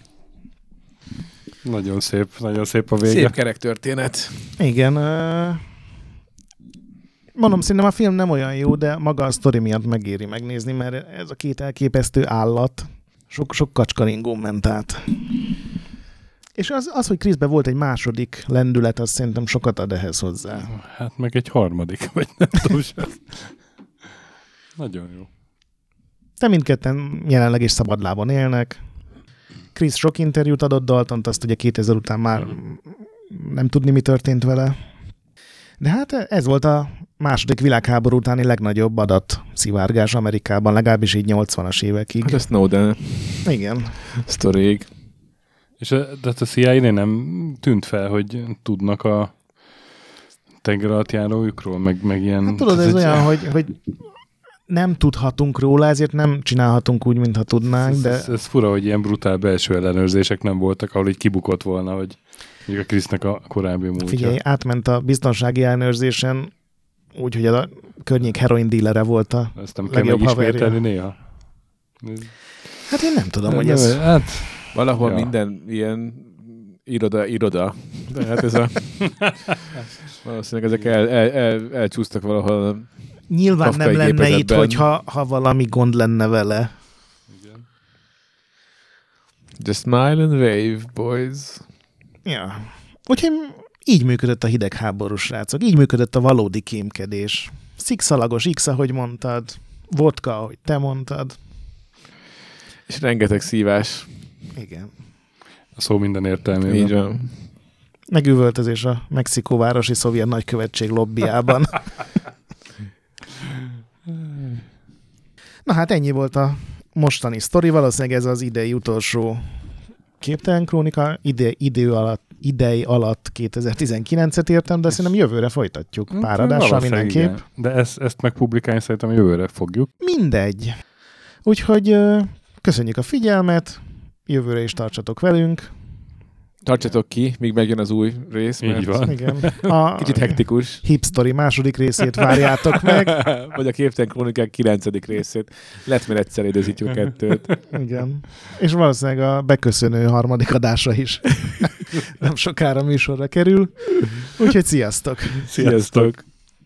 Nagyon szép, nagyon szép a vége. Szép kerek történet. Igen, mondom, szerintem a film nem olyan jó, de maga a sztori miatt megéri megnézni, mert ez a két elképesztő állat sok, sok kacskaringó ment át. És az, az, hogy Kriszbe volt egy második lendület, az szerintem sokat ad ehhez hozzá. Hát meg egy harmadik, vagy nem tudom sem. Nagyon jó. De mindketten jelenleg is szabadlábon élnek. Chris sok interjút adott Daltont, azt ugye 2000 után már nem tudni, mi történt vele. De hát ez volt a második világháború utáni legnagyobb adat szivárgás Amerikában, legalábbis így 80-as évekig. Hát a Snowden Igen. sztorig. És a, de hát a CIA-nél nem tűnt fel, hogy tudnak a tenger alatt járójukról, meg, meg ilyen... Hát tudod, ez egy- olyan, hogy, hogy nem tudhatunk róla, ezért nem csinálhatunk úgy, mintha tudnánk, ez, de ez, ez fura, hogy ilyen brutál belső ellenőrzések nem voltak, ahol így kibukott volna, hogy mondjuk a Krisznek a korábbi múltja. figyelj, átment a biztonsági ellenőrzésen úgy, hogy a környék heroin dílere volt a... Ezt nem kell legjobb megismételni haverja. néha. Hát én nem tudom, hogy ez... Hát, Valahol ja. minden ilyen iroda, iroda. De hát ez a... Valószínűleg ezek el, el, el, elcsúsztak valahol. Nyilván nem kafkai lenne itt, gépezetben. hogyha ha valami gond lenne vele. Just smile and wave, boys. Ja. Úgyhogy így működött a hidegháborús srácok, így működött a valódi kémkedés. Szikszalagos X, ahogy mondtad, vodka, ahogy te mondtad. És rengeteg szívás. Igen. a szó minden értelmében. Így van. Megüvöltözés a Mexikóvárosi Szovjet Nagykövetség lobbyában. Na hát ennyi volt a mostani sztori, valószínűleg ez az idei utolsó képtelen krónika, ide, idő alatt, idei alatt 2019-et értem, de szerintem jövőre folytatjuk Hát, pár adással mindenképp. igen. De ezt, ezt megpublikálni szerintem jövőre fogjuk. Mindegy. Úgyhogy köszönjük a figyelmet, jövőre is tartsatok velünk. Tartsatok ki, míg megjön az új rész. Így mert van. Igen. A Kicsit hektikus. Hip Story második részét várjátok meg. Vagy a Képtelen Krónikák 9. részét. Lett már egyszer időzítjük kettőt. Igen. És valószínűleg a beköszönő harmadik adása is nem sokára műsorra kerül. Úgyhogy sziasztok! Sziasztok!